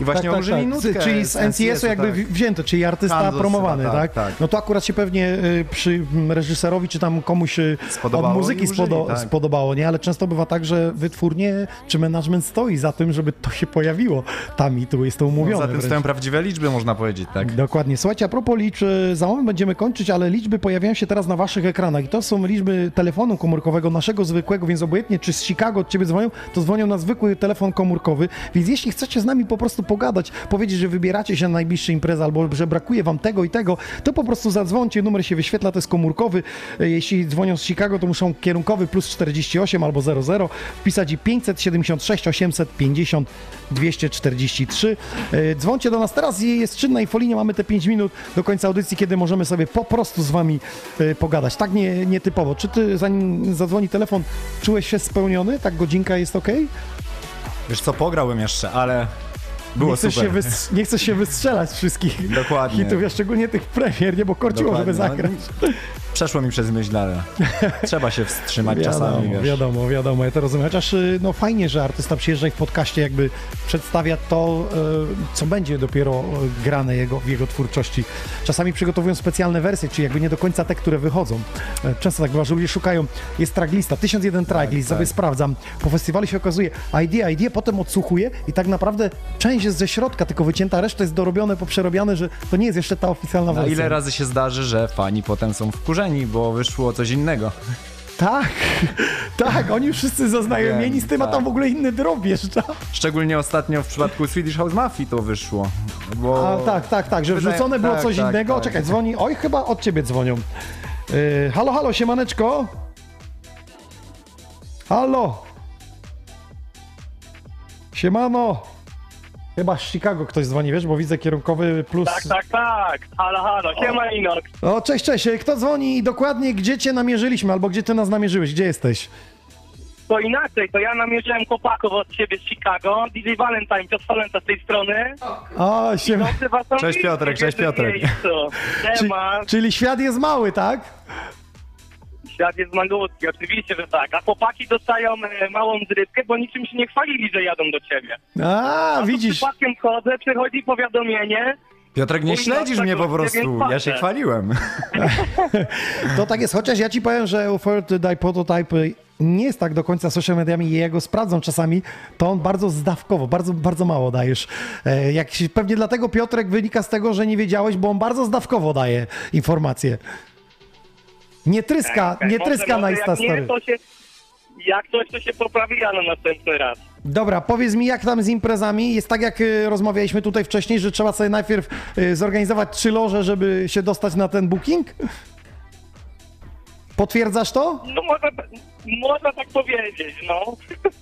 I właśnie tak, tak, użyli tak. nutkę Czyli z NCS-u jakby tak. wzięto, czyli artysta promowany, tak, tak, tak. No to akurat się pewnie y, przy reżyserowi czy tam komuś y, Spodobało od muzyki użyli, spodo- tak. spodobało, nie? Ale często bywa tak, że wytwórnie czy management stoi za tym, żeby to się pojawiło tam i tu jest to No, umówione. za tym wręcz. stoją prawdziwe liczby, można powiedzieć, tak? Dokładnie. Słuchajcie, a propos liczb, y, za moment będziemy kończyć, ale liczby pojawiają się teraz na waszych ekranach i to są liczby telefonu komórkowego, naszego zwykłego, więc obojętnie czy z Chicago od ciebie dzwonią, to dzwonią na zwykły telefon komórkowy, więc jeśli chcecie z nami po prostu pogadać, powiedzieć, że wybieracie się na najbliższe imprezy albo że brakuje wam tego i tego, to po prostu zadzwońcie, numer się wyświetla, to jest komórkowy. Y, Jeśli dzwonią z Chicago, to muszą kierunkowy plus 48 albo 00 wpisać i 576 850 243. Y, Dzwoncie do nas teraz, jest czynna infolinia, mamy te 5 minut do końca audycji, kiedy możemy sobie po prostu z wami y, pogadać. Tak nie, nietypowo. Czy ty, zanim zadzwoni telefon, czułeś się spełniony? Tak godzinka jest ok? Wiesz co, pograłbym jeszcze, ale było nie, chcesz super. się wys- nie chcesz się wystrzelać wszystkich Dokładnie. hitów, a szczególnie tych premier, nie? Bo korciło, żeby Dokładnie, no. Przeszło mi przez myśl, ale trzeba się wstrzymać czasami, Wiadomo, wiesz. wiadomo, wiadomo, ja to rozumiem. Chociaż y, no fajnie, że artysta przyjeżdża i w podcaście jakby przedstawia to, y, co będzie dopiero y, grane jego, w jego twórczości. Czasami przygotowują specjalne wersje, czyli jakby nie do końca te, które wychodzą. E, Często tak bywa, że ludzie szukają, jest tracklista, 1001 tracklist, tak. sobie sprawdzam. Po festiwalu się okazuje, idea, idea, potem odsłuchuję i tak naprawdę część jest ze środka, tylko wycięta, reszta jest dorobione, poprzerobione, że to nie jest jeszcze ta oficjalna Na wersja. ile razy się zdarzy, że fani potem są wkurzeni, bo wyszło coś innego. Tak, tak, oni wszyscy zaznajomieni z tym, a tam tak. w ogóle inny drop wjeżdża. Szczególnie ostatnio w przypadku Swedish House Mafii to wyszło. Bo... A, tak, tak, tak, że Wydaje- wrzucone było tak, coś tak, innego. tak. Czekaj, dzwoni. Oj, chyba od ciebie dzwonią. Yy, halo, halo, siemaneczko. Halo. Siemano. Chyba z Chicago ktoś dzwoni, wiesz, bo widzę kierunkowy plus... Tak, tak, tak. Halo, halo, siema Inox. O, cześć, cześć. Kto dzwoni i dokładnie gdzie cię namierzyliśmy, albo gdzie ty nas namierzyłeś? Gdzie jesteś? To inaczej, to ja namierzyłem chłopaków od siebie z Chicago, DJ Valentine, Piotr Valenta z tej strony. O, siema. Cześć Piotrek, cześć Piotrek. miejscu. Czy, Siema, czyli świat jest mały, tak? Świat jest malutki, oczywiście, że tak. A chłopaki dostają e, małą zrywkę, bo niczym się nie chwalili, że jadą do ciebie. A, tu widzisz. Przypadkiem chodzę, przychodzi powiadomienie, Piotrek, nie Mój śledzisz nos mnie po prostu, ja się chwaliłem. To tak jest, chociaż ja ci powiem, że Third Die Prototype nie jest tak do końca social mediami i ja go sprawdzam czasami, to on bardzo zdawkowo, bardzo, bardzo mało dajesz. E, Jak się, pewnie dlatego Piotrek wynika z tego, że nie wiedziałeś, bo on bardzo zdawkowo daje informacje. Nie tryska, Okej, nie tryska na Insta Story. jak coś, to się poprawi ja na następny raz. Dobra, powiedz mi, jak tam z imprezami? Jest tak, jak y, rozmawialiśmy tutaj wcześniej, że trzeba sobie najpierw y, zorganizować trzy loże, żeby się dostać na ten booking? Potwierdzasz to? No można, można tak powiedzieć, no.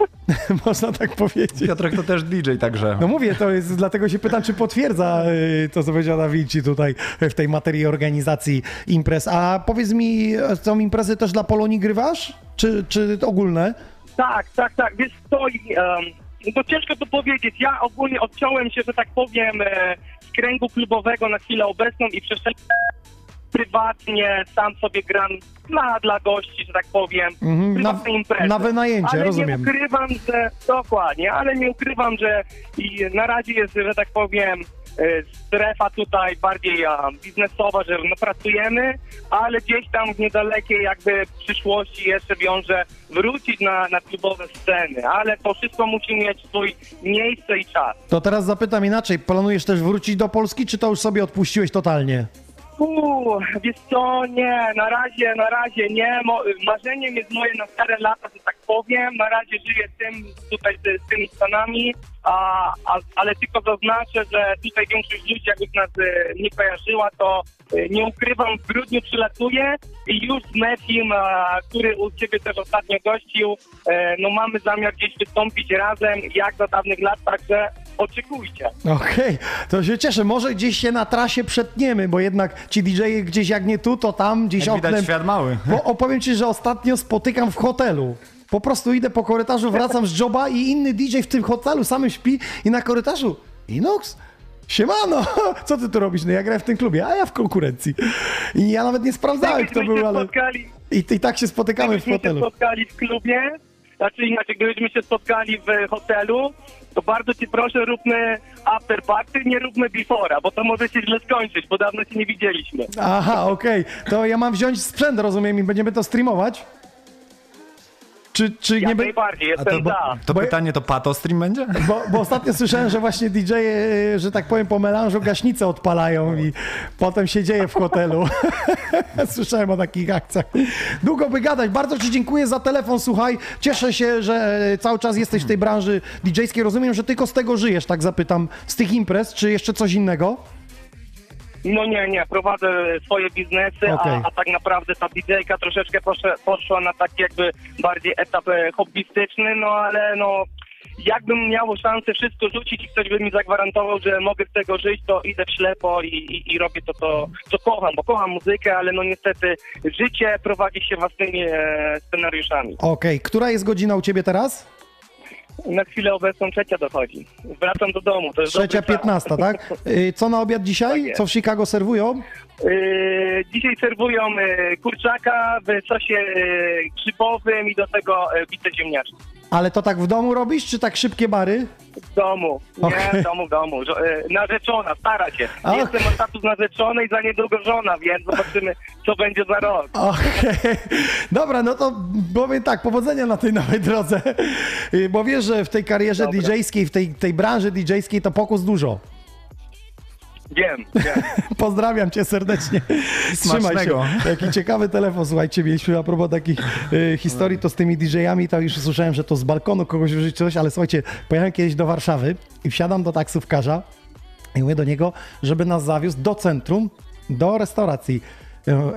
Można tak powiedzieć. Piotrek to też DJ, także... No mówię, to jest, dlatego się pytam, czy potwierdza y, to, co powiedział Da Vinci tutaj w tej materii organizacji imprez. A powiedz mi, są imprezy też dla Polonii grywasz? Czy, czy ogólne? Tak, tak, tak. Wiesz i, em, no to ciężko to powiedzieć. Ja ogólnie odciąłem się, że tak powiem, e, z kręgu klubowego na chwilę obecną i przeszedłem prywatnie, sam sobie gram dla, dla gości, że tak powiem, Mhm, prywatne na- imprezy. na wynajęcie, ale rozumiem. nie ukrywam, że... Dokładnie, ale nie ukrywam, że i na razie jest, że tak powiem, e, strefa tutaj bardziej a, biznesowa, że no, pracujemy, ale gdzieś tam w niedalekiej jakby przyszłości jeszcze wiąże wrócić na, na klubowe sceny, ale to wszystko musi mieć swój miejsce i czas. To teraz zapytam inaczej. Planujesz też wrócić do Polski, czy to już sobie odpuściłeś totalnie? Wiesz co, nie, na razie, na razie nie. Mo, marzeniem jest moje na stare lata, że tak powiem. Na razie żyję tym, tutaj z, z tymi Stanami, a, a, ale tylko zaznaczę, że tutaj większość ludzi, jakby nas e, nie kojarzyła, to e, nie ukrywam, w grudniu przylatuję i już z Nefim, a, który u Ciebie też ostatnio gościł, e, no mamy zamiar gdzieś wystąpić razem, jak za dawnych lat, także oczekujcie. Okej, to się cieszę. Może gdzieś się na trasie przetniemy, bo jednak ci DJ gdzieś jak nie tu, to tam, gdzieś Jak widać, oknem. świat mały. Bo opowiem ci, że ostatnio spotykam w hotelu. Po prostu idę po korytarzu, wracam z joba i inny DJ w tym hotelu samym śpi i na korytarzu Inox, siemano, co ty tu robisz? No ja grałem w tym klubie, a ja w konkurencji. I ja nawet nie sprawdzałem, kto był, ale... spotkali, I, I tak się spotykamy w gdybyśmy się hotelu. spotkali w klubie, znaczy inaczej, gdybyśmy się spotkali w hotelu, to bardzo Cię proszę, róbmy after party, nie róbmy before'a, bo to może się źle skończyć, bo dawno się nie widzieliśmy. Aha, okej. To ja mam wziąć sprzęt, rozumiem, i będziemy to streamować? Czy, czy nie Jak by... najbardziej, jestem to, bo, za. to pytanie to pato stream będzie? Bo, bo ostatnio słyszałem, że właśnie DJ, -e, że tak powiem, po melanżu gaśnicę odpalają i potem się dzieje w hotelu. słyszałem o takich akcjach. Długo by gadać. Bardzo Ci dziękuję za telefon, słuchaj. Cieszę się, że e, cały czas jesteś w tej branży DJ-skiej. Rozumiem, że tylko z tego żyjesz, tak zapytam, z tych imprez, czy jeszcze coś innego? No nie, nie, prowadzę swoje biznesy, Okej. a, a tak naprawdę ta DJ-ka troszeczkę poszła, poszła na taki jakby bardziej etap e, hobbystyczny, no ale no jakbym miał szansę wszystko rzucić i ktoś by mi zagwarantował, że mogę z tego żyć, to idę w ślepo i, i, i robię to, to, co kocham, bo kocham muzykę, ale no niestety życie prowadzi się własnymi e, scenariuszami. Okej, która jest godzina u Ciebie teraz? Na chwilę obecną trzecia dochodzi. Wracam do domu. To jest Trzecia, dobry czas. piętnasta, tak? Y, Co na obiad dzisiaj? jest. Co w Chicago serwują? Yy, dzisiaj serwują yy, kurczaka w sosie yy, grzybowym i do tego yy, bite ziemniaczki. Ale to tak w domu robisz, czy tak szybkie bary? W domu. Nie, Okej. w domu, w domu. Żo- yy, narzeczona, stara się. Okej. Jestem status narzeczony i za niedługo żona, więc zobaczymy, co będzie za rok. Okej, dobra, no to powiem tak, powodzenia na tej nowej drodze, Y, bo wiesz, że w tej karierze Dobra. DJ-skiej, w tej, tej branży DJ-skiej to pokus dużo. Wiem, wiem. Pozdrawiam cię serdecznie. Trzymaj się. Jaki ciekawy telefon, słuchajcie, mieliśmy a propos takich y, historii, to z tymi DJ-ami, to już słyszałem, że to z balkonu kogoś użyć coś, ale słuchajcie, pojechałem kiedyś do Warszawy i wsiadam do taksówkarza i mówię do niego, żeby nas zawiózł do centrum, do restauracji.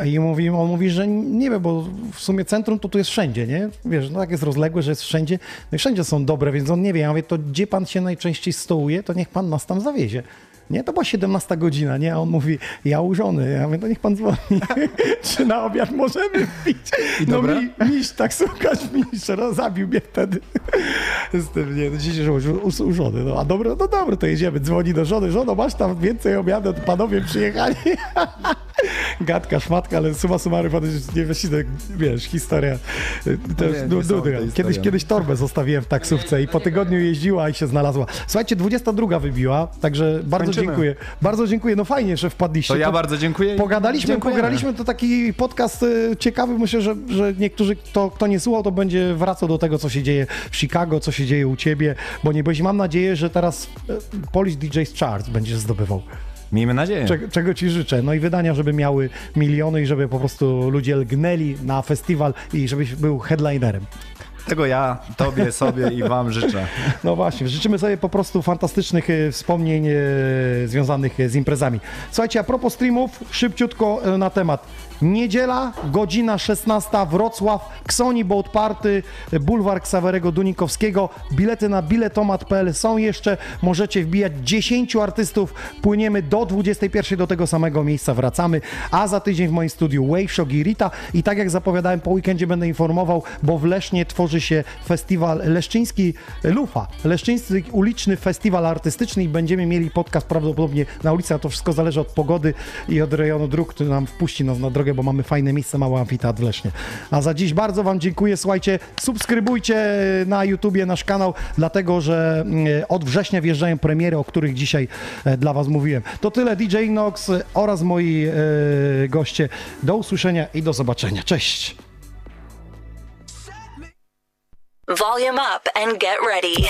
Y, I mówi, on mówi, że nie wie, bo w sumie centrum to tu jest wszędzie, nie? Wiesz, no tak jest rozległe, że jest wszędzie. No i wszędzie są dobre, więc on nie wie. Ja mówię, to gdzie pan się najczęściej stołuje, to niech pan nas tam zawiezie. Nie, to była 17 godzina, nie? A on mówi, ja u żony. Ja mówię, to niech pan dzwoni. Czy na obiad możemy pić? No mi, miś, taksówkarz miś, no, zabił mnie wtedy. Z tym, nie, no dzisiaj, że u, u, żony. No, a dobra, no dobra, to jedziemy. Dzwoni do żony. Żono, masz tam więcej obiadu? Panowie przyjechali. Gadka, szmatka, ale suma summarum, nie wiesz, wiesz, historia. To jest nie, du- nie są du- te Kiedyś, kiedyś torbę zostawiłem w taksówce i po tygodniu jeździła i się znalazła. Słuchajcie, 22 wybiła, także bardzo Kończymy. dziękuję. Bardzo dziękuję. No fajnie, że wpadliście. To ja bardzo dziękuję Pogadaliśmy, dziękujemy. pograliśmy, to taki podcast e, ciekawy. Myślę, że, że niektórzy, kto, kto nie słuchał, to będzie wracał do tego, co się dzieje w Chicago, co się dzieje u ciebie, bo nie byłeś. Mam nadzieję, że teraz e, Polish DJs Charts będziesz zdobywał. Miejmy nadzieję. Czego, czego ci życzę. No i wydania, żeby miały miliony i żeby po prostu ludzie lgnęli na festiwal i żebyś był headlinerem. Tego ja, tobie, sobie i wam życzę. No właśnie, życzymy sobie po prostu fantastycznych e, wspomnień e, związanych e, z imprezami. Słuchajcie, a propos streamów, szybciutko na temat. Niedziela, godzina 16, Wrocław, Ksoni Boat Party, bulwar Ksawerego Dunikowskiego. Bilety na biletomat.pl są jeszcze. Możecie wbijać 10 artystów. Płyniemy do 21 do tego samego miejsca, wracamy. A za tydzień w moim studiu Wave i Rita. I tak jak zapowiadałem, po weekendzie będę informował, bo w Lesznie tworzy się festiwal Leszczyński Lufa. Leszczyński uliczny festiwal artystyczny i będziemy mieli podcast prawdopodobnie na ulicy, a to wszystko zależy od pogody i od rejonu dróg, który nam wpuści nas na drogę, bo mamy fajne miejsce, mały amfiteatr w Lesznie. A za dziś bardzo Wam dziękuję. Słuchajcie, subskrybujcie na YouTubie nasz kanał, dlatego że mm, od września wjeżdżają premiery, o których dzisiaj e, dla Was mówiłem. To tyle DJ Nox oraz moi e, goście. Do usłyszenia i do zobaczenia. Cześć! Volume up and get ready.